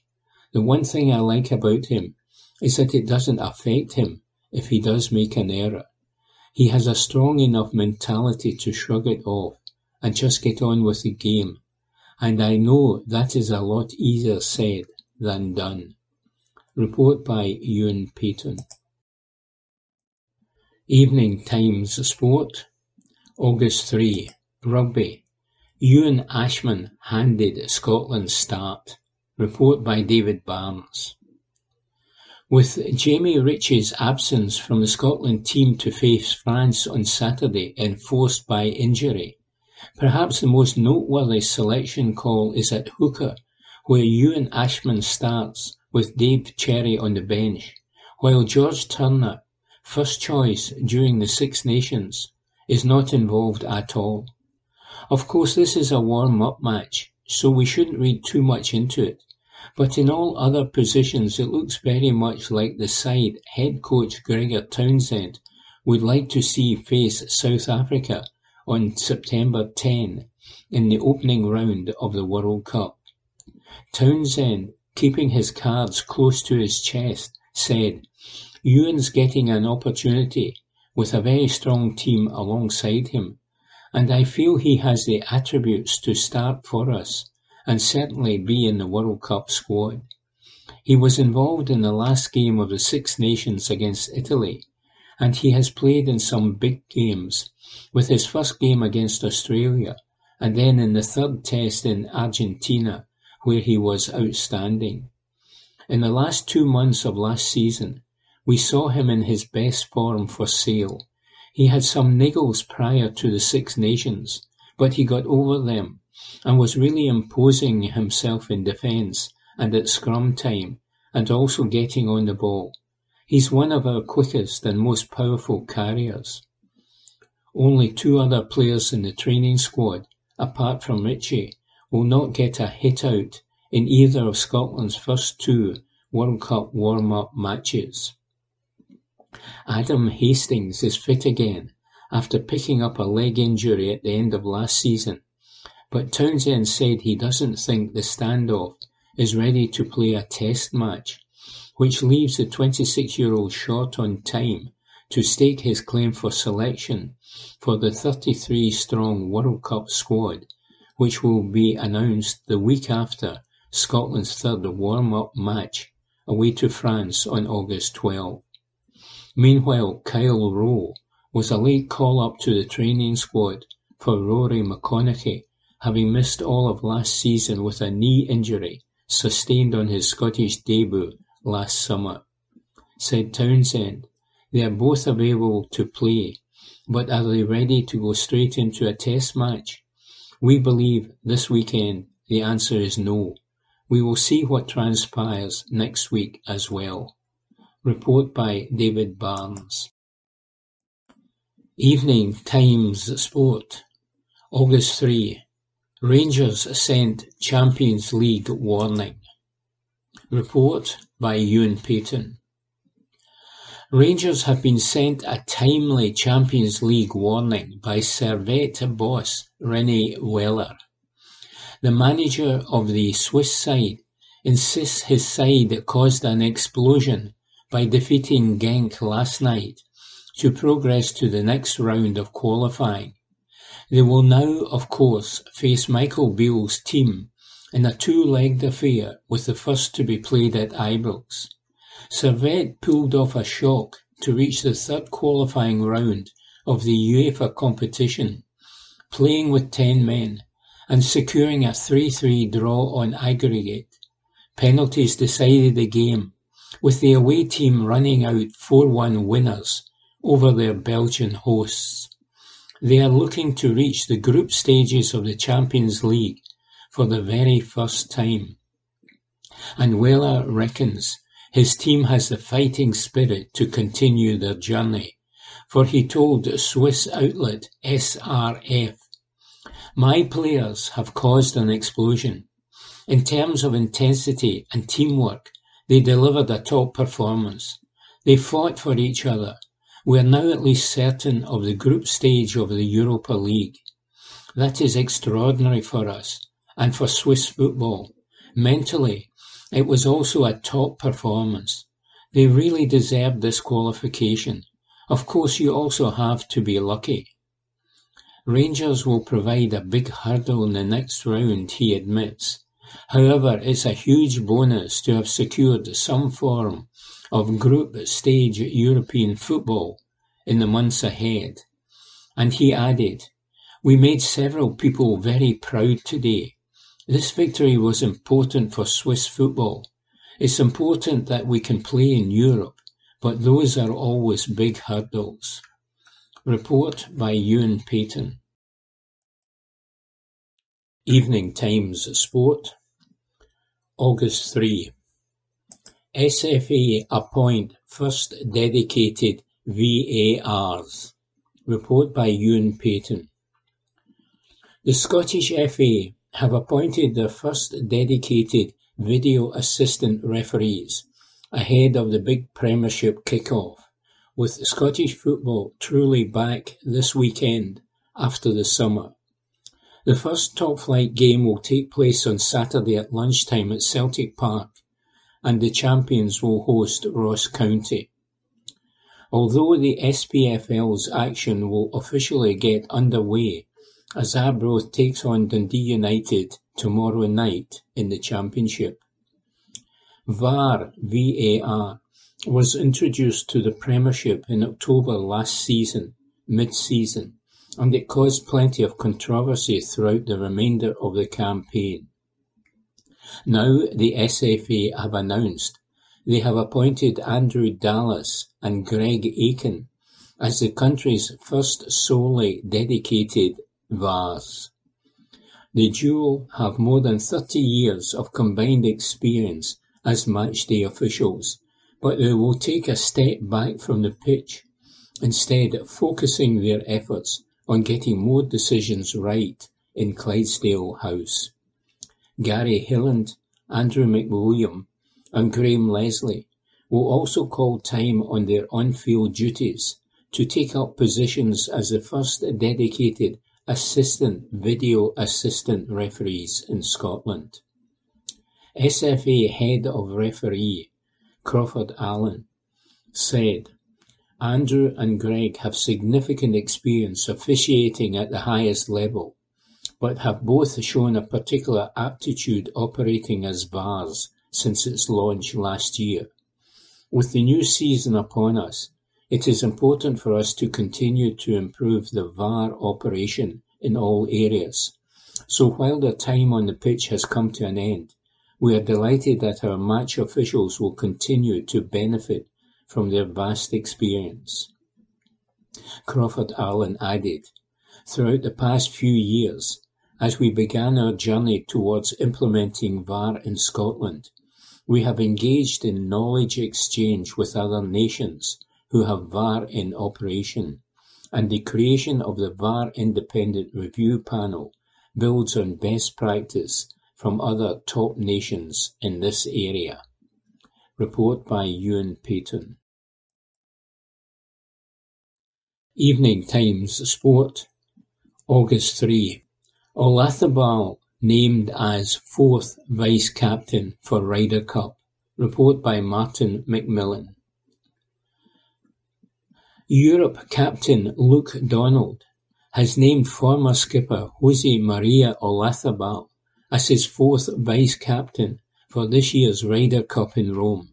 The one thing I like about him is that it doesn't affect him if he does make an error. He has a strong enough mentality to shrug it off and just get on with the game, and I know that is a lot easier said than done. Report by Ewan Payton. Evening Times Sport, August 3. Rugby: Ewan Ashman handed Scotland start. Report by David Barnes. With Jamie Ritchie's absence from the Scotland team to face France on Saturday enforced by injury, perhaps the most noteworthy selection call is at hooker, where Ewan Ashman starts with Dave Cherry on the bench, while George Turner, first choice during the Six Nations, is not involved at all. Of course this is a warm-up match, so we shouldn't read too much into it, but in all other positions it looks very much like the side head coach Gregor Townsend would like to see face South Africa on September 10 in the opening round of the World Cup. Townsend, keeping his cards close to his chest, said, Ewan's getting an opportunity with a very strong team alongside him and I feel he has the attributes to start for us and certainly be in the World Cup squad. He was involved in the last game of the Six Nations against Italy, and he has played in some big games, with his first game against Australia, and then in the third test in Argentina, where he was outstanding. In the last two months of last season, we saw him in his best form for Sale, he had some niggles prior to the Six Nations, but he got over them, and was really imposing himself in defence and at scrum time, and also getting on the ball. He's one of our quickest and most powerful carriers. Only two other players in the training squad, apart from Ritchie, will not get a hit out in either of Scotland's first two World Cup warm-up matches. Adam Hastings is fit again after picking up a leg injury at the end of last season, but Townsend said he doesn't think the standoff is ready to play a test match, which leaves the 26-year-old short on time to stake his claim for selection for the 33-strong World Cup squad, which will be announced the week after Scotland's third warm-up match away to France on August 12. Meanwhile, Kyle Rowe was a late call-up to the training squad for Rory McConaughey, having missed all of last season with a knee injury sustained on his Scottish debut last summer. Said Townsend, they are both available to play, but are they ready to go straight into a test match? We believe this weekend the answer is no. We will see what transpires next week as well. Report by David Barnes. Evening Times Sport, August 3. Rangers sent Champions League warning. Report by Ewan Payton. Rangers have been sent a timely Champions League warning by Servette boss Rene Weiler. The manager of the Swiss side insists his side caused an explosion by defeating Genk last night to progress to the next round of qualifying. They will now, of course, face Michael Beale's team in a two-legged affair with the first to be played at Ibrox. Servette pulled off a shock to reach the third qualifying round of the UEFA competition, playing with ten men and securing a 3-3 draw on aggregate. Penalties decided the game with the away team running out four-one winners over their Belgian hosts. They are looking to reach the group stages of the Champions League for the very first time. And Weiler reckons his team has the fighting spirit to continue their journey, for he told Swiss outlet SRF, My players have caused an explosion. In terms of intensity and teamwork, they delivered a top performance. They fought for each other. We are now at least certain of the group stage of the Europa League. That is extraordinary for us and for Swiss football. Mentally, it was also a top performance. They really deserved this qualification. Of course, you also have to be lucky. Rangers will provide a big hurdle in the next round, he admits. However, it's a huge bonus to have secured some form of group stage European football in the months ahead. And he added, We made several people very proud today. This victory was important for Swiss football. It's important that we can play in Europe, but those are always big hurdles. Report by Ewan Payton. Evening Times Sport August 3. SFA appoint first dedicated VARs. Report by Ewan Payton. The Scottish FA have appointed their first dedicated video assistant referees ahead of the big Premiership kick-off, with Scottish football truly back this weekend after the summer. The first top-flight game will take place on Saturday at lunchtime at Celtic Park, and the champions will host Ross County. Although the SPFL's action will officially get underway as Arbroath takes on Dundee United tomorrow night in the Championship. VAR VAR was introduced to the Premiership in October last season, mid-season, and it caused plenty of controversy throughout the remainder of the campaign. Now the SFA have announced they have appointed Andrew Dallas and Greg Aiken as the country's first solely dedicated VARs. The duo have more than 30 years of combined experience as matchday officials, but they will take a step back from the pitch, instead focusing their efforts on getting more decisions right in Clydesdale House. Gary Hilland, Andrew McWilliam and Graham Leslie will also call time on their on-field duties to take up positions as the first dedicated assistant video assistant referees in Scotland. SFA head of referee Crawford Allan said, Andrew and Greg have significant experience officiating at the highest level, but have both shown a particular aptitude operating as VARs since its launch last year. With the new season upon us, it is important for us to continue to improve the VAR operation in all areas. So while their time on the pitch has come to an end, we are delighted that our match officials will continue to benefit from their vast experience. Crawford Allan added, Throughout the past few years, as we began our journey towards implementing VAR in Scotland, we have engaged in knowledge exchange with other nations who have VAR in operation, and the creation of the VAR Independent Review Panel builds on best practice from other top nations in this area. Report by Ewan Payton. Evening Times Sport, August 3. Olazabal named as fourth vice-captain for Ryder Cup. Report by Martin McMillan. Europe captain Luke Donald has named former skipper Jose Maria Olazabal as his fourth vice-captain for this year's Ryder Cup in Rome.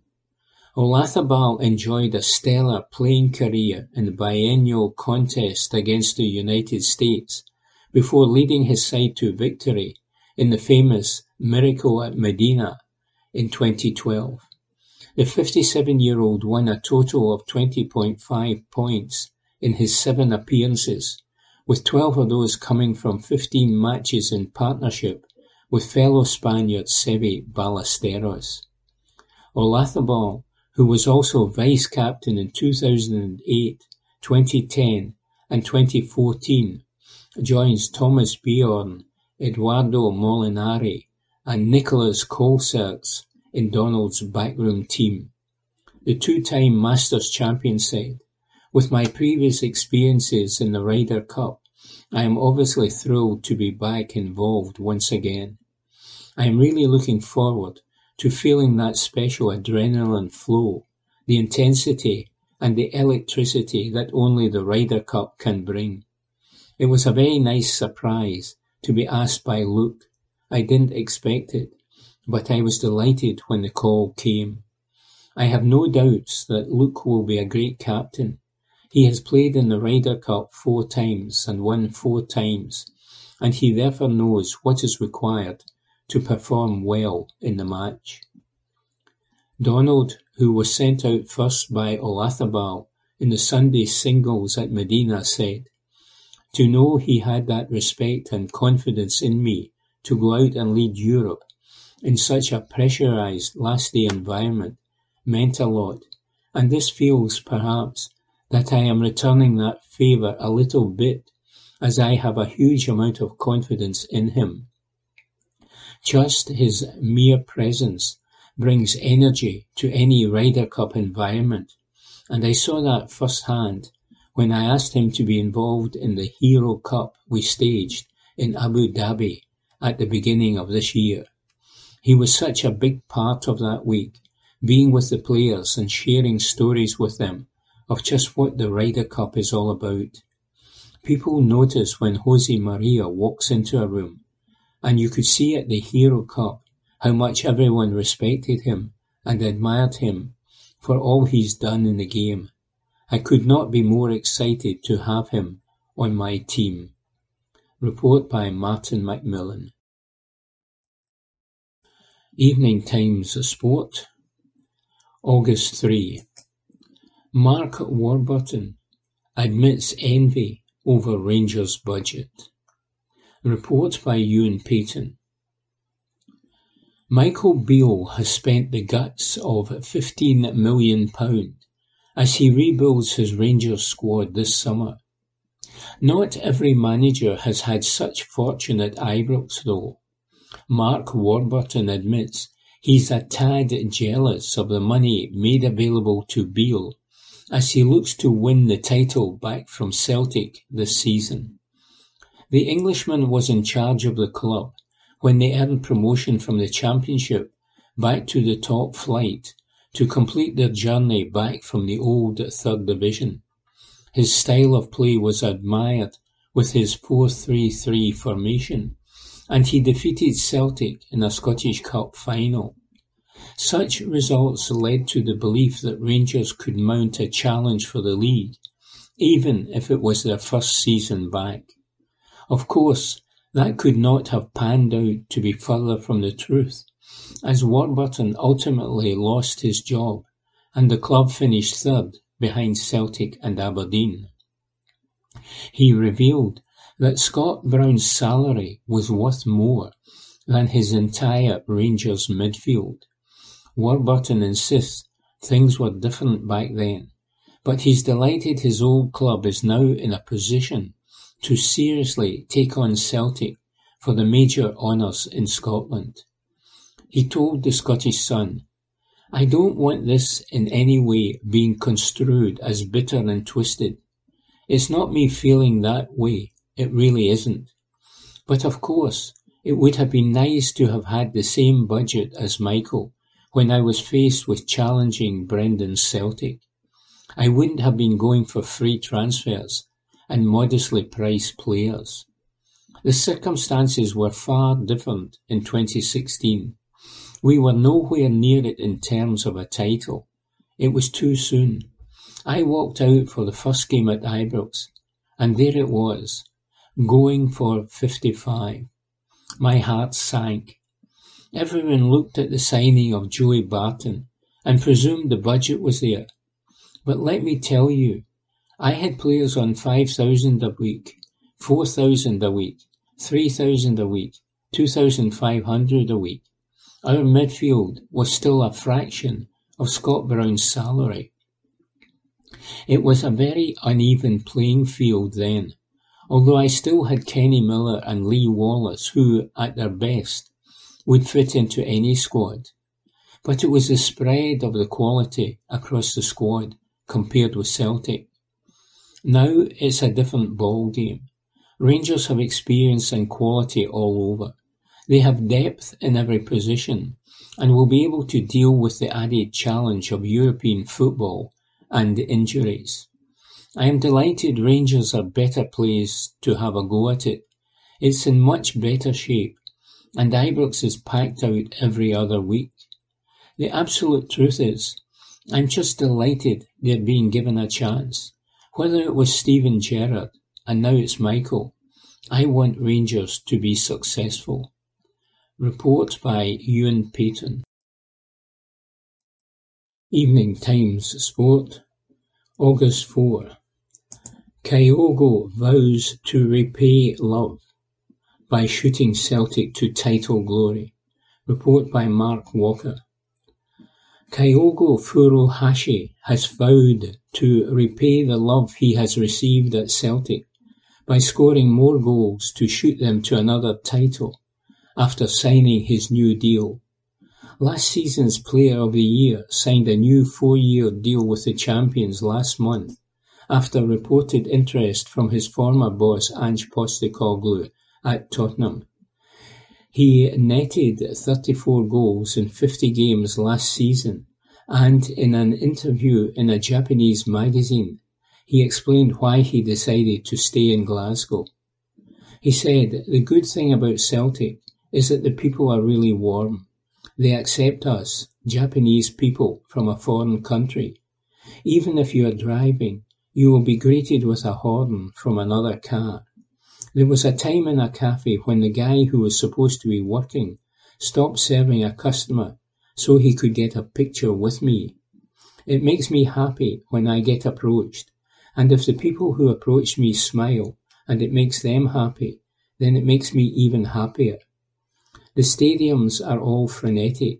Olazabal enjoyed a stellar playing career in the biennial contest against the United States before leading his side to victory in the famous Miracle at Medina in 2012. The 57-year-old won a total of 20.5 points in his seven appearances, with 12 of those coming from 15 matches in partnership with fellow Spaniard Seve Ballesteros. Olazabal who was also vice-captain in 2008, 2010 and 2014, joins Thomas Bjorn, Eduardo Molinari and Nicolas Colsaerts in Donald's backroom team. The two-time Masters champion said, With my previous experiences in the Ryder Cup, I am obviously thrilled to be back involved once again. I am really looking forward to feeling that special adrenaline flow, the intensity and the electricity that only the Ryder Cup can bring. It was a very nice surprise to be asked by Luke. I didn't expect it, but I was delighted when the call came. I have no doubts that Luke will be a great captain. He has played in the Ryder Cup four times and won four times, and he therefore knows what is required to perform well in the match. Donald, who was sent out first by Olazabal in the Sunday singles at Medina, said, To know he had that respect and confidence in me to go out and lead Europe in such a pressurized last day environment meant a lot, and this feels, perhaps, that I am returning that favour a little bit, as I have a huge amount of confidence in him. Just his mere presence brings energy to any Ryder Cup environment, and I saw that firsthand when I asked him to be involved in the Hero Cup we staged in Abu Dhabi at the beginning of this year. He was such a big part of that week, being with the players and sharing stories with them of just what the Ryder Cup is all about. People notice when Jose Maria walks into a room and you could see at the Hero Cup how much everyone respected him and admired him for all he's done in the game. I could not be more excited to have him on my team. Report by Martin McMillan. Evening Times Sport, August 3. Mark Warburton admits envy over Rangers budget. Report by Ewan Payton. Michael Beale has spent the guts of £15 million as he rebuilds his Rangers squad this summer. Not every manager has had such fortune at Ibrox though. Mark Warburton admits he's a tad jealous of the money made available to Beale as he looks to win the title back from Celtic this season. The Englishman was in charge of the club when they earned promotion from the Championship back to the top flight to complete their journey back from the old Third Division. His style of play was admired with his 4-3-3 formation, and he defeated Celtic in a Scottish Cup final. Such results led to the belief that Rangers could mount a challenge for the league, even if it was their first season back. Of course, that could not have panned out to be further from the truth, as Warburton ultimately lost his job and the club finished third behind Celtic and Aberdeen. He revealed that Scott Brown's salary was worth more than his entire Rangers midfield. Warburton insists things were different back then, but he's delighted his old club is now in a position to seriously take on Celtic for the major honours in Scotland. He told the Scottish Sun, I don't want this in any way being construed as bitter and twisted. It's not me feeling that way, it really isn't. But of course, it would have been nice to have had the same budget as Michael when I was faced with challenging Brendan's Celtic. I wouldn't have been going for free transfers and modestly priced players. The circumstances were far different in 2016. We were nowhere near it in terms of a title. It was too soon. I walked out for the first game at Ibrox, and there it was, going for 55. My heart sank. Everyone looked at the signing of Joey Barton and presumed the budget was there. But let me tell you, I had players on 5,000 a week, 4,000 a week, 3,000 a week, 2,500 a week. Our midfield was still a fraction of Scott Brown's salary. It was a very uneven playing field then, although I still had Kenny Miller and Lee Wallace who, at their best, would fit into any squad. But it was the spread of the quality across the squad compared with Celtic now it's a different ballgame. Rangers have experience and quality all over. They have depth in every position and will be able to deal with the added challenge of European football and injuries. I am delighted Rangers are better placed to have a go at it. It's in much better shape and Ibrox is packed out every other week. The absolute truth is, I'm just delighted they're being given a chance. Whether it was Steven Gerrard and now it's Michael, I want Rangers to be successful. Report by Ewan Payton. Evening Times Sport, August 4. Kyogo vows to repay love by shooting Celtic to title glory. Report by Mark Walker. Kyogo Furuhashi has vowed to repay the love he has received at Celtic by scoring more goals to shoot them to another title after signing his new deal. Last season's Player of the Year signed a new four-year deal with the champions last month after reported interest from his former boss Ange Postecoglou at Tottenham. He netted thirty-four goals in fifty games last season, and in an interview in a Japanese magazine, he explained why he decided to stay in Glasgow. He said, The good thing about Celtic is that the people are really warm. They accept us, Japanese people from a foreign country. Even if you are driving, you will be greeted with a horn from another car. There was a time in a cafe when the guy who was supposed to be working stopped serving a customer so he could get a picture with me. It makes me happy when I get approached, and if the people who approach me smile and it makes them happy, then it makes me even happier. The stadiums are all frenetic.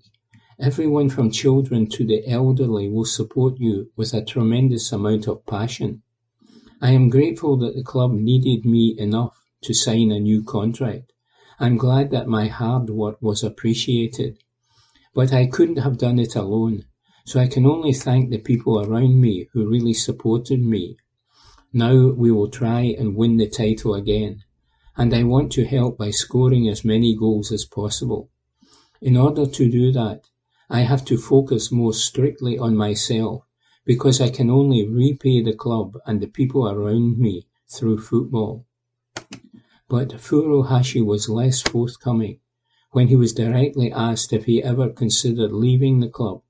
Everyone from children to the elderly will support you with a tremendous amount of passion. I am grateful that the club needed me enough to sign a new contract. I'm glad that my hard work was appreciated. But I couldn't have done it alone, so I can only thank the people around me who really supported me. Now we will try and win the title again, and I want to help by scoring as many goals as possible. In order to do that, I have to focus more strictly on myself because I can only repay the club and the people around me through football. But Furuhashi was less forthcoming when he was directly asked if he ever considered leaving the club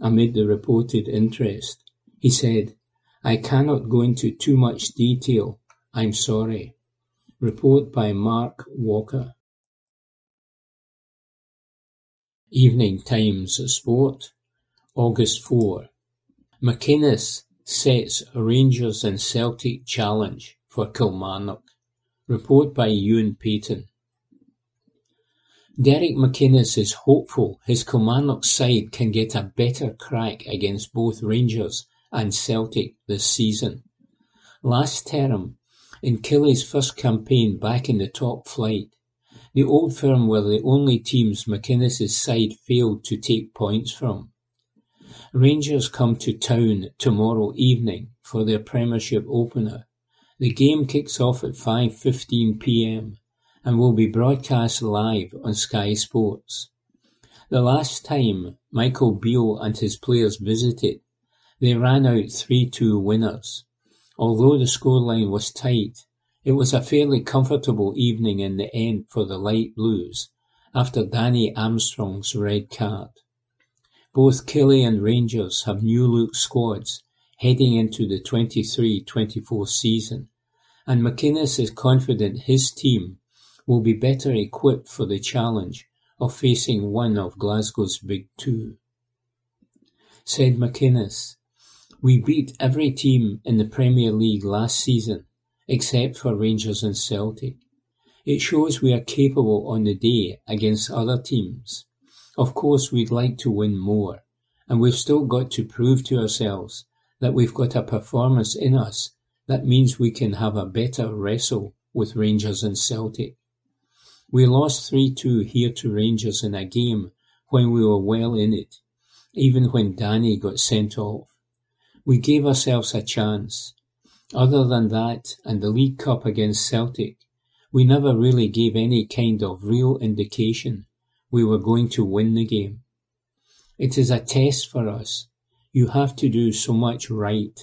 amid the reported interest. He said, I cannot go into too much detail. I'm sorry. Report by Mark Walker. Evening Times Sport, August 4. McInnes sets Rangers and Celtic challenge for Kilmarnock. Report by Ewan Payton. Derek McInnes is hopeful his Kilmarnock side can get a better crack against both Rangers and Celtic this season. Last term, in Killy's first campaign back in the top flight, the Old Firm were the only teams McInnes' side failed to take points from. Rangers come to town tomorrow evening for their Premiership opener. The game kicks off at 5.15pm and will be broadcast live on Sky Sports. The last time Michael Beale and his players visited, they ran out three-two winners. Although the scoreline was tight, it was a fairly comfortable evening in the end for the Light Blues after Danny Armstrong's red card. Both Killie and Rangers have new-look squads heading into the 23-24 season, and McInnes is confident his team will be better equipped for the challenge of facing one of Glasgow's big two. Said McInnes, we beat every team in the Premier League last season, except for Rangers and Celtic. It shows we are capable on the day against other teams. Of course, we'd like to win more, and we've still got to prove to ourselves that we've got a performance in us that means we can have a better wrestle with Rangers and Celtic. We lost 3-2 here to Rangers in a game when we were well in it, even when Danny got sent off. We gave ourselves a chance. Other than that and the League Cup against Celtic, we never really gave any kind of real indication we were going to win the game. It is a test for us. You have to do so much right.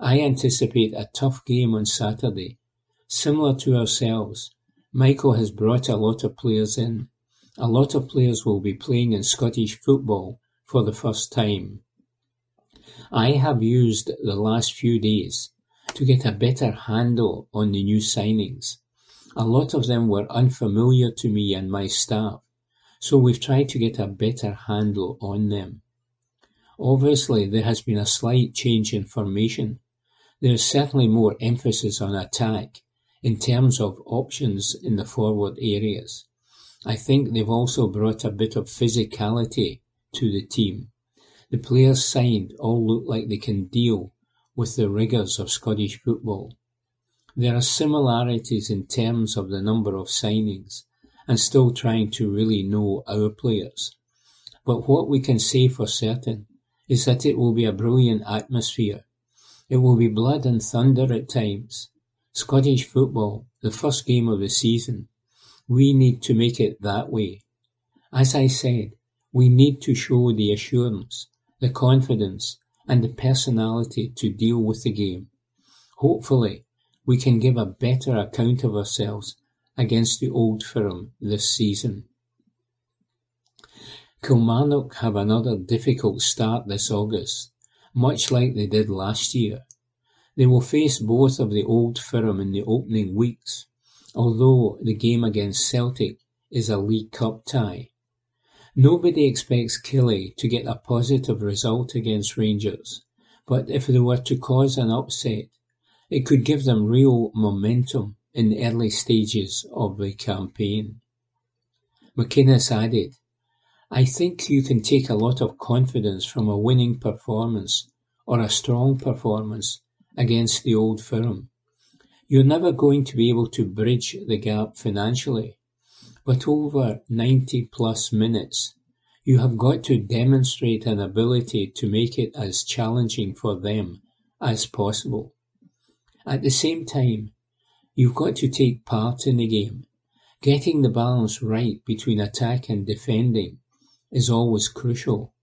I anticipate a tough game on Saturday. Similar to ourselves, Michael has brought a lot of players in. A lot of players will be playing in Scottish football for the first time. I have used the last few days to get a better handle on the new signings. A lot of them were unfamiliar to me and my staff, so we've tried to get a better handle on them. Obviously, there has been a slight change in formation. There is certainly more emphasis on attack in terms of options in the forward areas. I think they've also brought a bit of physicality to the team. The players signed all look like they can deal with the rigours of Scottish football. There are similarities in terms of the number of signings and still trying to really know our players. But what we can say for certain is that it will be a brilliant atmosphere. It will be blood and thunder at times. Scottish football, the first game of the season. We need to make it that way. As I said, we need to show the assurance the confidence and the personality to deal with the game. Hopefully, we can give a better account of ourselves against the old firm this season. Kilmarnock have another difficult start this August, much like they did last year. They will face both of the old firm in the opening weeks, although the game against Celtic is a League Cup tie. Nobody expects Killie to get a positive result against Rangers, but if they were to cause an upset, it could give them real momentum in the early stages of the campaign. McInnes added, I think you can take a lot of confidence from a winning performance or a strong performance against the old firm. You're never going to be able to bridge the gap financially, but over ninety plus minutes, you have got to demonstrate an ability to make it as challenging for them as possible. At the same time, you've got to take part in the game. Getting the balance right between attack and defending is always crucial.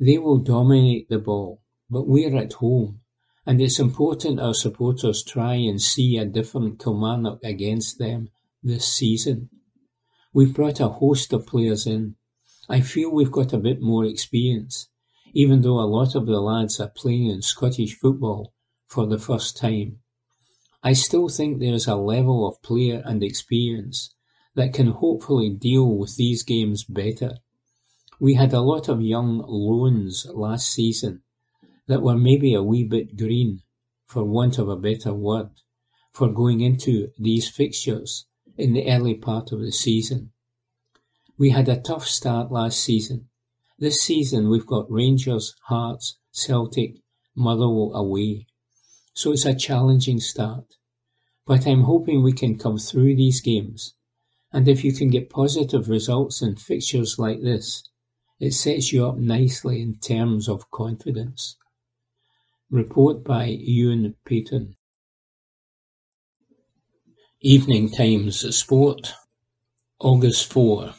They will dominate the ball, but we're at home, and it's important our supporters try and see a different Kilmarnock against them this season. We've brought a host of players in. I feel we've got a bit more experience, even though a lot of the lads are playing in Scottish football for the first time. I still think there is a level of player and experience that can hopefully deal with these games better. We had a lot of young loans last season that were maybe a wee bit green, for want of a better word, for going into these fixtures in the early part of the season. We had a tough start last season. This season we've got Rangers, Hearts, Celtic, Motherwell away. So it's a challenging start. But I'm hoping we can come through these games. And if you can get positive results in fixtures like this, it sets you up nicely in terms of confidence. Report by Ewan Payton. Evening Times Sport, August 4.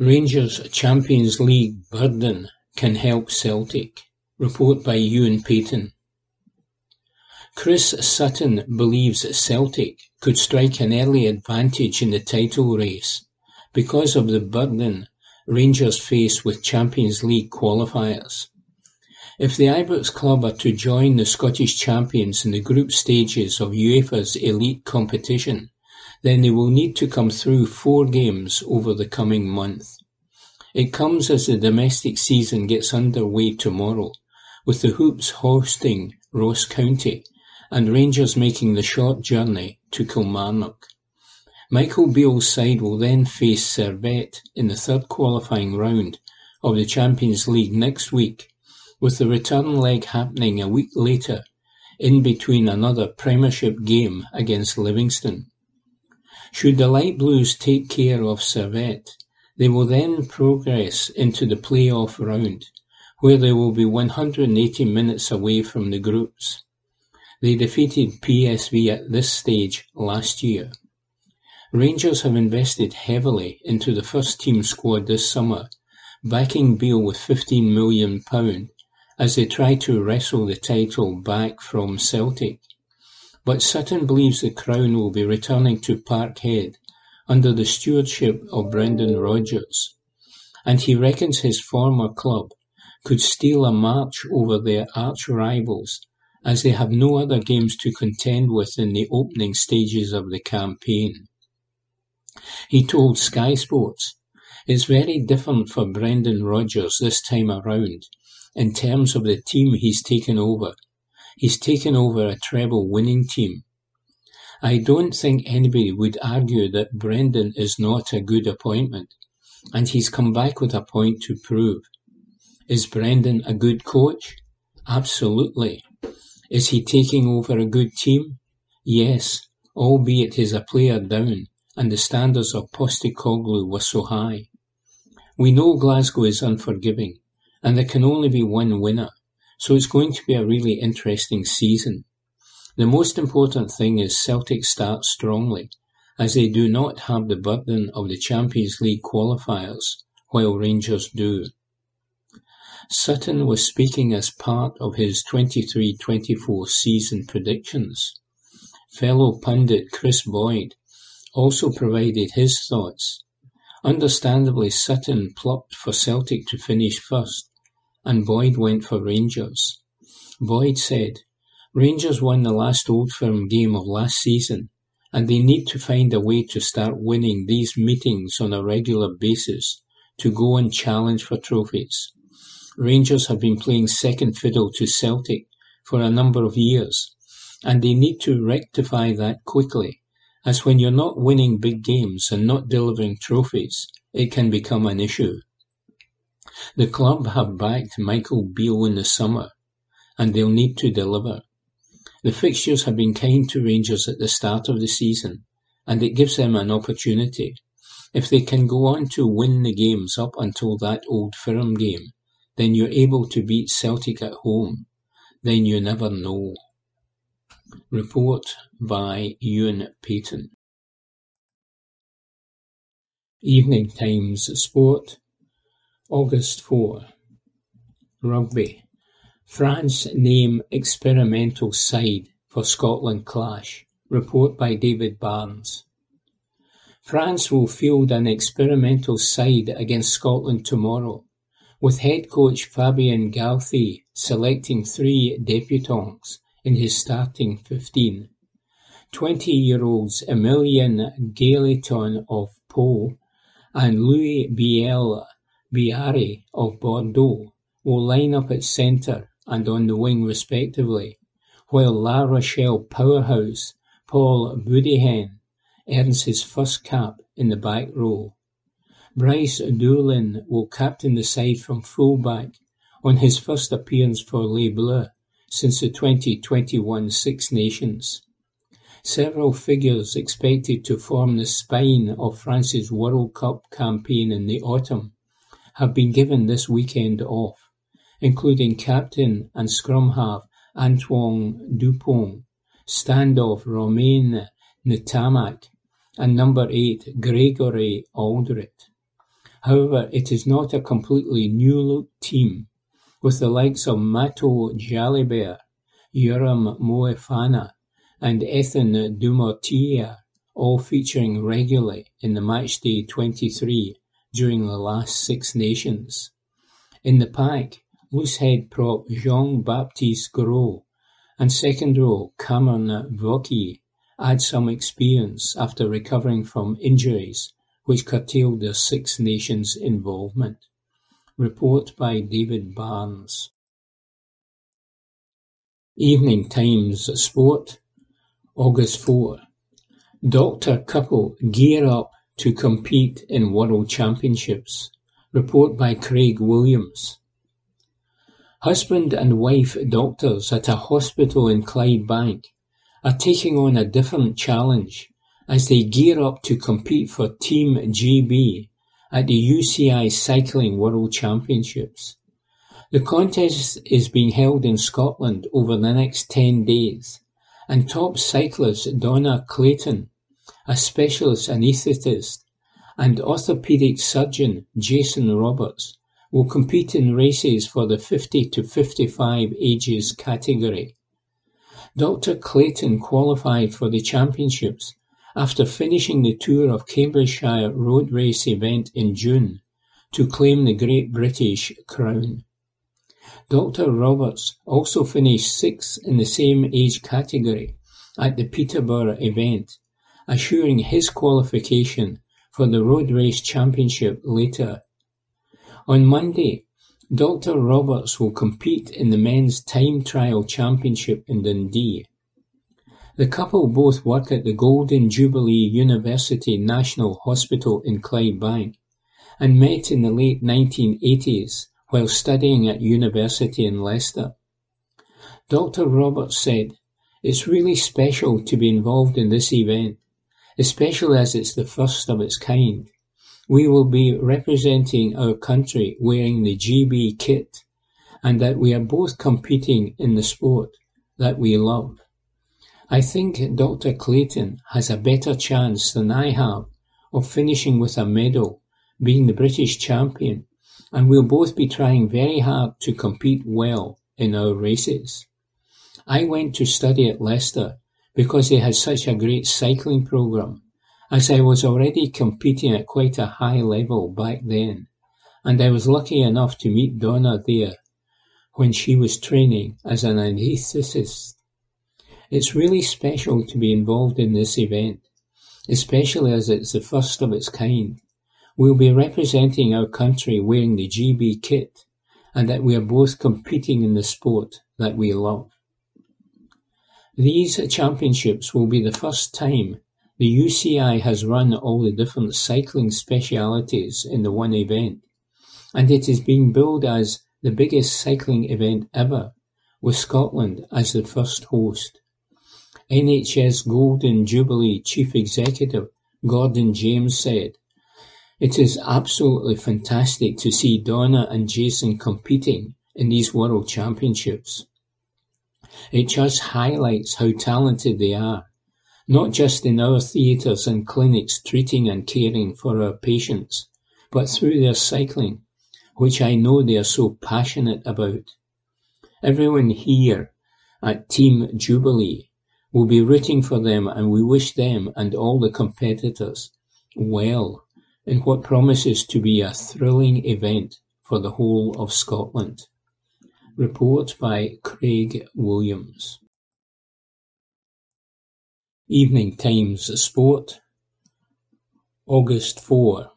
Rangers Champions League burden can help Celtic. Report by Ewan Payton. Chris Sutton believes Celtic could strike an early advantage in the title race because of the burden Rangers face with Champions League qualifiers. If the Ibrox club are to join the Scottish champions in the group stages of UEFA's elite competition, then they will need to come through four games over the coming month. It comes as the domestic season gets underway tomorrow, with the Hoops hosting Ross County and Rangers making the short journey to Kilmarnock. Michael Beale's side will then face Servette in the third qualifying round of the Champions League next week, with the return leg happening a week later, in between another Premiership game against Livingston. Should the Light Blues take care of Servette, they will then progress into the play-off round, where they will be 180 minutes away from the groups. They defeated PSV at this stage last year. Rangers have invested heavily into the first-team squad this summer, backing Beale with £15 million as they try to wrestle the title back from Celtic. But Sutton believes the crown will be returning to Parkhead under the stewardship of Brendan Rodgers, and he reckons his former club could steal a march over their arch-rivals as they have no other games to contend with in the opening stages of the campaign. He told Sky Sports, It's very different for Brendan Rodgers this time around in terms of the team he's taken over. He's taken over a treble winning team. I don't think anybody would argue that Brendan is not a good appointment, and he's come back with a point to prove. Is Brendan a good coach? Absolutely. Is he taking over a good team? Yes, albeit he's a player down, and the standards of Postecoglou were so high. We know Glasgow is unforgiving, and there can only be one winner, so it's going to be a really interesting season. The most important thing is Celtic start strongly, as they do not have the burden of the Champions League qualifiers, while Rangers do. Sutton was speaking as part of his 23-24 season predictions. Fellow pundit Kris Boyd also provided his thoughts. Understandably Sutton plucked for Celtic to finish first, and Boyd went for Rangers. Boyd said, Rangers won the last Old Firm game of last season, and they need to find a way to start winning these meetings on a regular basis to go and challenge for trophies. Rangers have been playing second fiddle to Celtic for a number of years, and they need to rectify that quickly, as when you're not winning big games and not delivering trophies, it can become an issue. The club have backed Michael Beale in the summer, and they'll need to deliver. The fixtures have been kind to Rangers at the start of the season, and it gives them an opportunity. If they can go on to win the games up until that Old Firm game, then you're able to beat Celtic at home, then you never know. Report by Ewan Payton. Evening Times Sport, August 4. Rugby: France name experimental side for Scotland clash. Report by David Barnes. France will field an experimental side against Scotland tomorrow, with head coach Fabien Galthié selecting three debutants in his starting fifteen. Twenty-year-olds Emilien Gailleton of Pau and Louis Bielle-Biarrey of Bordeaux will line up at centre and on the wing respectively, while La Rochelle powerhouse Paul Boudehent earns his first cap in the back row. Brice Dulin will captain the side from full-back on his first appearance for Les Bleus since the twenty-twenty-one Six Nations. Several figures expected to form the spine of France's World Cup campaign in the autumn have been given this weekend off including captain and scrum half Antoine Dupont, standoff Romain Ntamack and number eight Gregory Alldritt. However, it is not a completely new-look team, with the likes of Matteo Jalibert, Yoram Moefana and Ethan Dumortier all featuring regularly in the Matchday twenty-three during the last Six Nations. In the pack, Loosehead prop Jean-Baptiste Gros and second row Cameron Vauquier had some experience after recovering from injuries which curtailed their Six Nations involvement. Report by David Barnes. Evening Times Sport, August 4. Doctor couple gear up to compete in World Championships. Report by Craig Williams. Husband and wife doctors at a hospital in Clydebank are taking on a different challenge as they gear up to compete for Team GB at the UCI Cycling World Championships. The contest is being held in Scotland over the next 10 days, and top cyclist Donna Clayton, a specialist anaesthetist, and orthopaedic surgeon Jason Roberts will compete in races for the fifty to fifty-five ages category. Doctor Clayton qualified for the championships after finishing the Tour of Cambridgeshire road race event in June to claim the Great British crown. Doctor Roberts also finished sixth in the same age category at the Peterborough event, assuring his qualification for the road race championship later on Monday, Doctor Roberts will compete in the men's time trial championship in Dundee. The couple both work at the Golden Jubilee University National Hospital in Clydebank and met in the late 1980s while studying at university in Leicester. Dr. Roberts said, It's really special to be involved in this event, especially as it's the first of its kind. We will be representing our country wearing the GB kit and that we are both competing in the sport that we love. I think Dr. Clayton has a better chance than I have of finishing with a medal, being the British champion, and we'll both be trying very hard to compete well in our races. I went to study at Leicester because they had such a great cycling programme as I was already competing at quite a high level back then, and I was lucky enough to meet Donna there when she was training as an anaesthetist. It's really special to be involved in this event, especially as it's the first of its kind. We'll be representing our country wearing the GB kit, and that we are both competing in the sport that we love. These championships will be the first time the UCI has run all the different cycling specialities in the one event, and it is being billed as the biggest cycling event ever, with Scotland as the first host. NHS Golden Jubilee Chief Executive Gordon James said, It is absolutely fantastic to see Donna and Jason competing in these World Championships. It just highlights how talented they are not just in our theatres and clinics treating and caring for our patients, but through their cycling, which I know they are so passionate about. Everyone here at Team Jubilee will be rooting for them and we wish them and all the competitors well in what promises to be a thrilling event for the whole of Scotland. Report by Craig Williams. Evening Times Sport, August 4.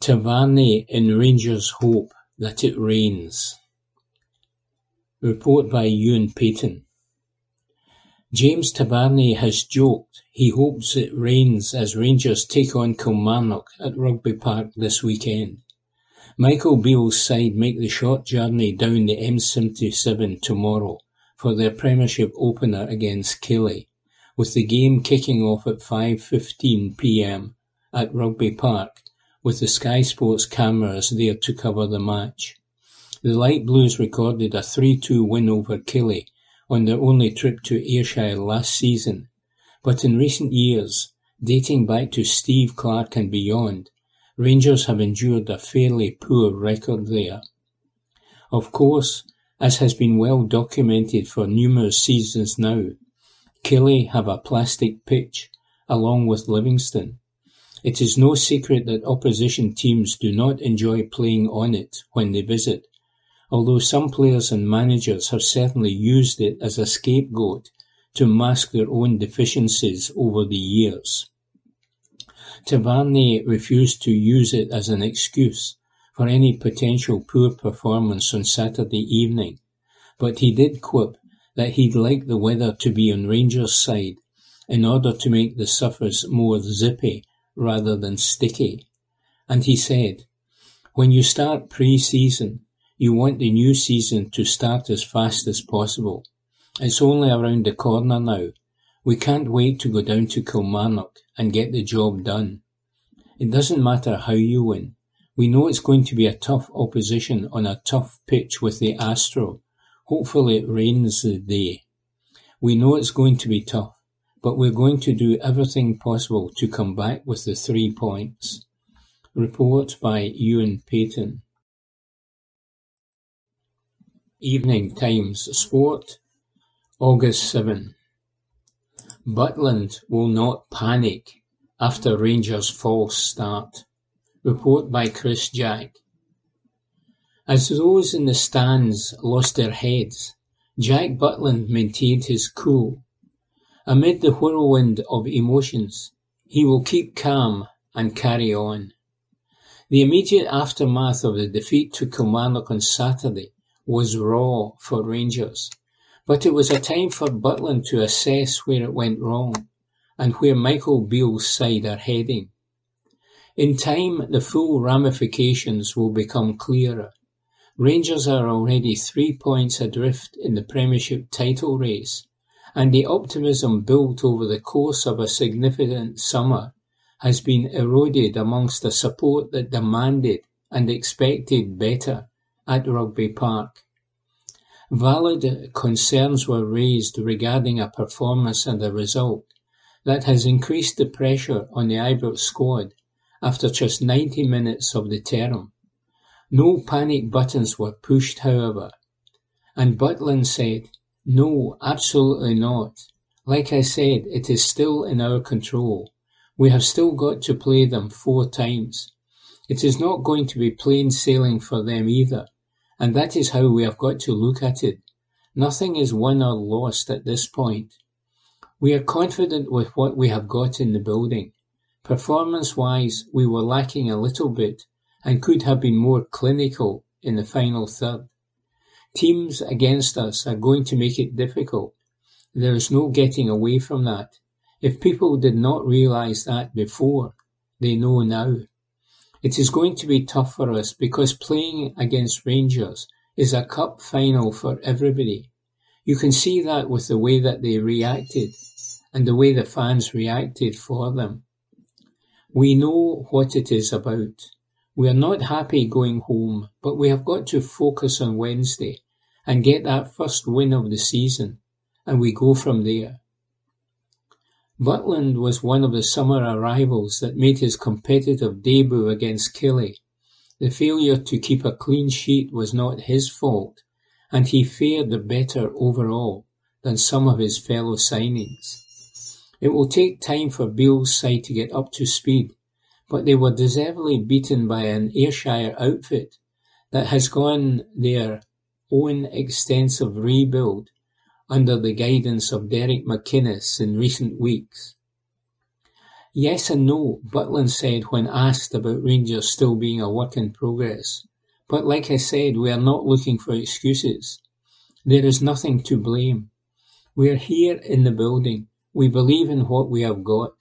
Tavernier in Rangers hope that it rains. Report by Ewan Payton. James Tavernier has joked he hopes it rains as Rangers take on Kilmarnock at Rugby Park this weekend. Michael Beale's side make the short journey down the M77 tomorrow for their Premiership opener against Killie with the game kicking off at 5:15 p.m. at Rugby Park, with the Sky Sports cameras there to cover the match. The Light Blues recorded a 3-2 win over Killie on their only trip to Ayrshire last season, but in recent years, dating back to Steve Clarke and beyond, Rangers have endured a fairly poor record there. Of course, as has been well documented for numerous seasons now, Killie have a plastic pitch, along with Livingston. It is no secret that opposition teams do not enjoy playing on it when they visit, although some players and managers have certainly used it as a scapegoat to mask their own deficiencies over the years. Tavernier refused to use it as an excuse for any potential poor performance on Saturday evening, but he did quip that he'd like the weather to be on Rangers' side in order to make the surface more zippy rather than sticky. And he said, when you start pre-season, you want the new season to start as fast as possible. It's only around the corner now. We can't wait to go down to Kilmarnock and get the job done. It doesn't matter how you win. We know it's going to be a tough opposition on a tough pitch with the Astro, Hopefully it rains the day. We know it's going to be tough, but we're going to do everything possible to come back with the three points. Report by Ewan Payton. Evening Times Sport, August 7. Butland will not panic after Rangers' false start. Report by Chris Jack. As those in the stands lost their heads, Jack Butland maintained his cool. Amid the whirlwind of emotions, he will keep calm and carry on. The immediate aftermath of the defeat to Kilmarnock on Saturday was raw for Rangers, but it was a time for Butland to assess where it went wrong and where Michael Beale's side are heading. In time, the full ramifications will become clearer Rangers are already three points adrift in the Premiership title race, and the optimism built over the course of a significant summer has been eroded amongst a support that demanded and expected better at Rugby Park. Valid concerns were raised regarding a performance and a result that has increased the pressure on the Ibrox squad after just 90 minutes of the term. No panic buttons were pushed however, and Butland said, "No, absolutely not. Like I said, it is still in our control. We have still got to play them four times. It is not going to be plain sailing for them either, and that is how we have got to look at it. Nothing is won or lost at this point. We are confident with what we have got in the building. Performance-wise, we were lacking a little bit, and could have been more clinical in the final third. Teams against us are going to make it difficult. There is no getting away from that. If people did not realise that before, they know now. It is going to be tough for us because playing against Rangers is a cup final for everybody. You can see that with the way that they reacted and the way the fans reacted for them. We know what it is about. We are not happy going home, but we have got to focus on Wednesday and get that first win of the season, and we go from there. Butland was one of the summer arrivals that made his competitive debut against Killie. The failure to keep a clean sheet was not his fault, and he fared the better overall than some of his fellow signings. It will take time for Beale's side to get up to speed, but they were deservedly beaten by an Ayrshire outfit that has gone their own extensive rebuild under the guidance of Derek McInnes in recent weeks. Yes and no, Butland said when asked about Rangers still being a work in progress. But like I said, we are not looking for excuses. There is nothing to blame. We are here in the building. We believe in what we have got.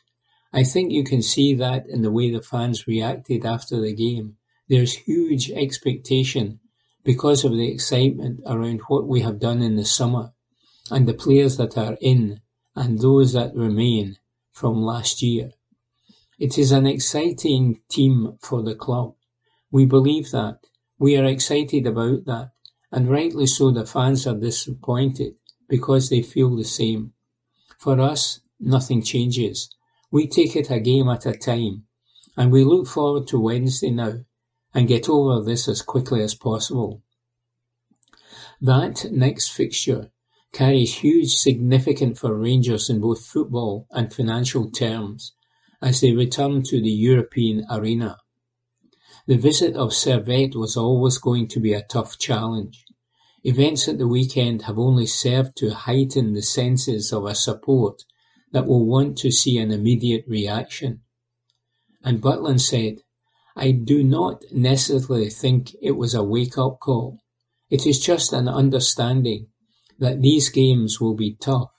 I think you can see that in the way the fans reacted after the game. There's huge expectation because of the excitement around what we have done in the summer and the players that are in and those that remain from last year. It is an exciting team for the club. We believe that. We are excited about that. And rightly so the fans are disappointed because they feel the same. For us, nothing changes. We take it a game at a time. And we look forward to Wednesday now and get over this as quickly as possible. That next fixture carries huge significance for Rangers in both football and financial terms as they returned to the European arena. The visit of Servette was always going to be a tough challenge. Events at the weekend have only served to heighten the senses of a support that will want to see an immediate reaction. And Butland said, I do not necessarily think it was a wake-up call. It is just an understanding that these games will be tough.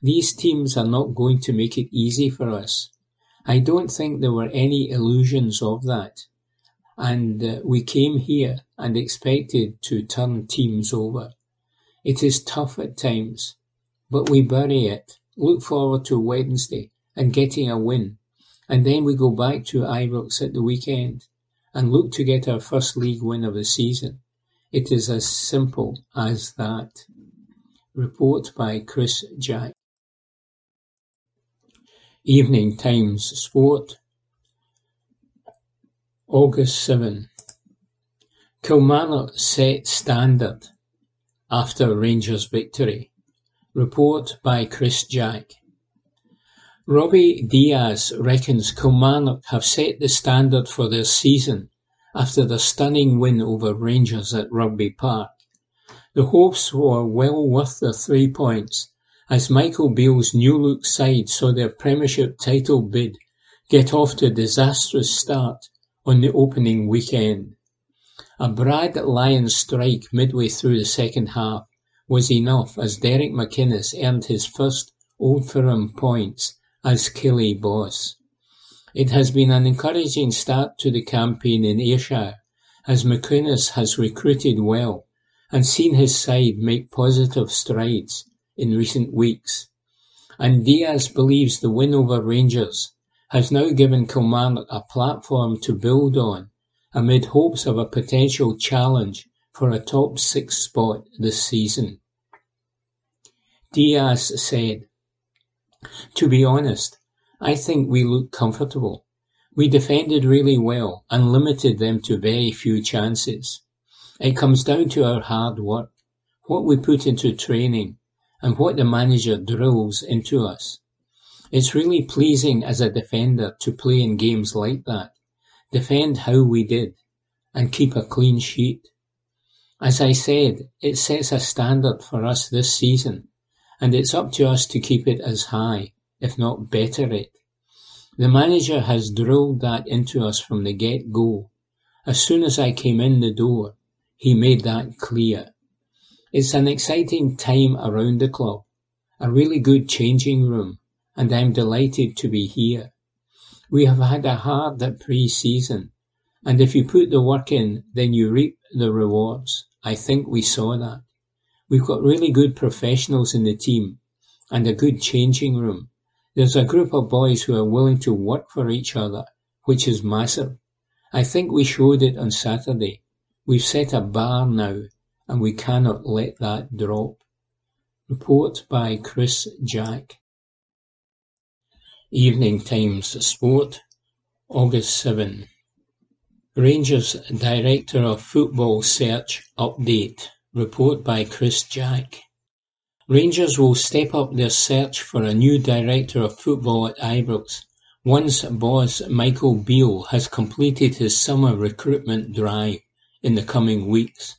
These teams are not going to make it easy for us. I don't think there were any illusions of that. And uh, we came here and expected to turn teams over. It is tough at times, but we bury it, look forward to Wednesday and getting a win. And then we go back to Ibrox at the weekend and look to get our first league win of the season. It is as simple as that. Report by Chris Jack. Evening Times Sport, August 7. Kilmarnock set standard after Rangers victory. Report by Chris Jack. Robbie Deas reckons Kilmarnock have set the standard for their season after the stunning win over Rangers at Rugby Park. The hopes were well worth the three points as Michael Beale's new-look side saw their Premiership title bid get off to a disastrous start on the opening weekend. A Brad Lyon strike midway through the second half was enough as Derek McInnes earned his first Old Firm points as Killie boss. It has been an encouraging start to the campaign in Ayrshire as McInnes has recruited well and seen his side make positive strides in recent weeks, and Deas believes the win over Rangers has now given Kilmarnock a platform to build on amid hopes of a potential challenge for a top six spot this season. Deas said, To be honest, I think we looked comfortable. We defended really well and limited them to very few chances. It comes down to our hard work, what we put into training, and what the manager drills into us. It's really pleasing as a defender to play in games like that, defend how we did, and keep a clean sheet. As I said, it sets a standard for us this season, and it's up to us to keep it as high, if not better it. The manager has drilled that into us from the get-go. As soon as I came in the door, he made that clear. It's an exciting time around the club, a really good changing room, and I'm delighted to be here. We have had a hard pre-season, and if you put the work in, then you reap the rewards. I think we saw that. We've got really good professionals in the team and a good changing room. There's a group of boys who are willing to work for each other, which is massive. I think we showed it on Saturday. We've set a bar now and we cannot let that drop. Report by Chris Jack. Evening Times Sport, August 7. Rangers Director of Football search update. Report by Chris Jack. Rangers will step up their search for a new Director of Football at Ibrox once boss Michael Beale has completed his summer recruitment drive in the coming weeks.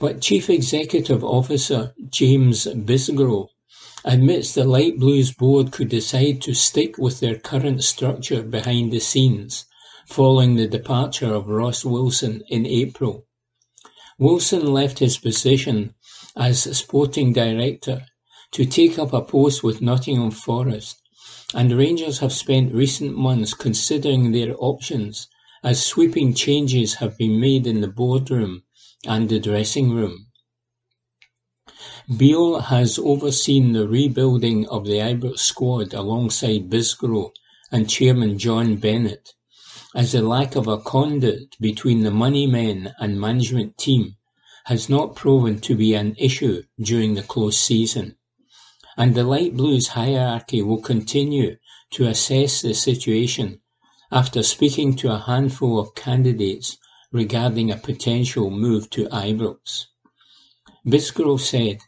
But Chief Executive Officer James Bisgrove admits the Light Blues board could decide to stick with their current structure behind the scenes following the departure of Ross Wilson in April. Wilson left his position as sporting director to take up a post with Nottingham Forest, and Rangers have spent recent months considering their options as sweeping changes have been made in the boardroom and the dressing room. Beale has overseen the rebuilding of the Ibrox squad alongside Bisgrove and chairman John Bennett as the lack of a conduit between the money men and management team has not proven to be an issue during the close season, and the Light Blues hierarchy will continue to assess the situation after speaking to a handful of candidates regarding a potential move to Ibrox. Bisgrove said,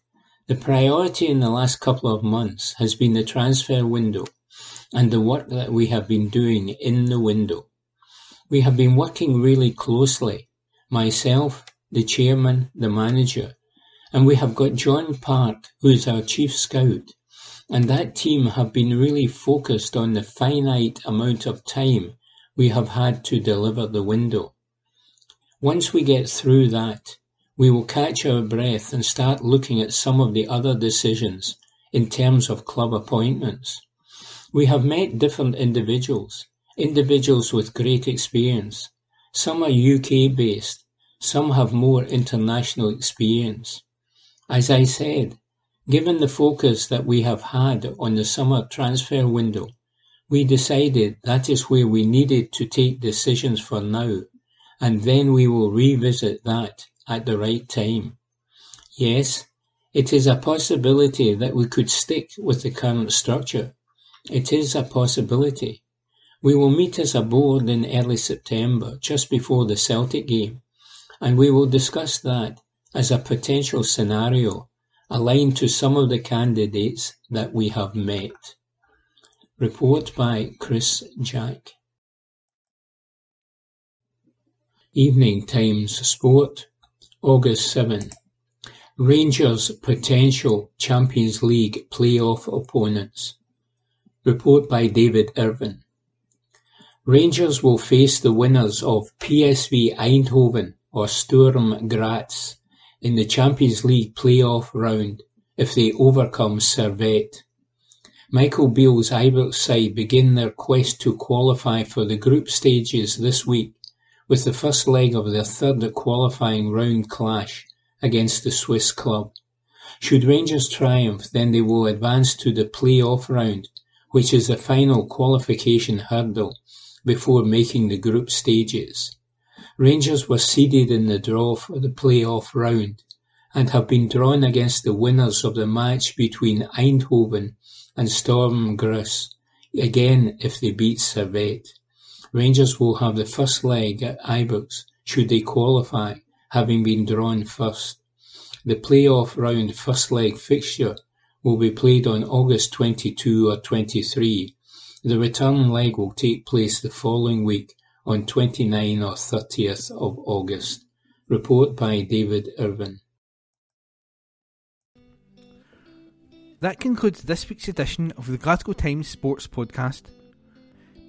The priority in the last couple of months has been the transfer window and the work that we have been doing in the window. We have been working really closely, myself, the chairman, the manager, and we have got John Park, who is our chief scout, and that team have been really focused on the finite amount of time we have had to deliver the window. Once we get through that, we will catch our breath and start looking at some of the other decisions in terms of club appointments. We have met different individuals, Individuals with great experience. Some are UK-based, some have more international experience. As I said, given the focus that we have had on the summer transfer window, we decided that is where we needed to take decisions for now, and then we will revisit that at the right time. Yes, it is a possibility that we could stick with the current structure. It is a possibility. We will meet as a board in early September, just before the Celtic game, and we will discuss that as a potential scenario aligned to some of the candidates that we have met. Report by Chris Jack. Evening Times Sport, August 7. Rangers potential Champions League playoff opponents. Report by David Irvin. Rangers will face the winners of PSV Eindhoven or Sturm Graz in the Champions League play-off round if they overcome Servette. Michael Beale's Ibrox side begin their quest to qualify for the group stages this week with the first leg of their third qualifying round clash against the Swiss club. Should Rangers triumph, then they will advance to the play-off round, which is the final qualification hurdle before making the group stages. Rangers were seeded in the draw for the play-off round and have been drawn against the winners of the match between Eindhoven and Sturm Graz, again if they beat Servette. Rangers will have the first leg at Ibrox should they qualify, having been drawn first. The play-off round first leg fixture will be played on August 22 or 23 the return leg will take place the following week on 29 or 30th of August. Report by David Irvin. That concludes this week's edition of the Glasgow Times Sports Podcast.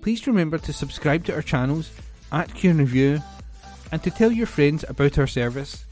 Please remember to subscribe to our channels at Q Review and to tell your friends about our service.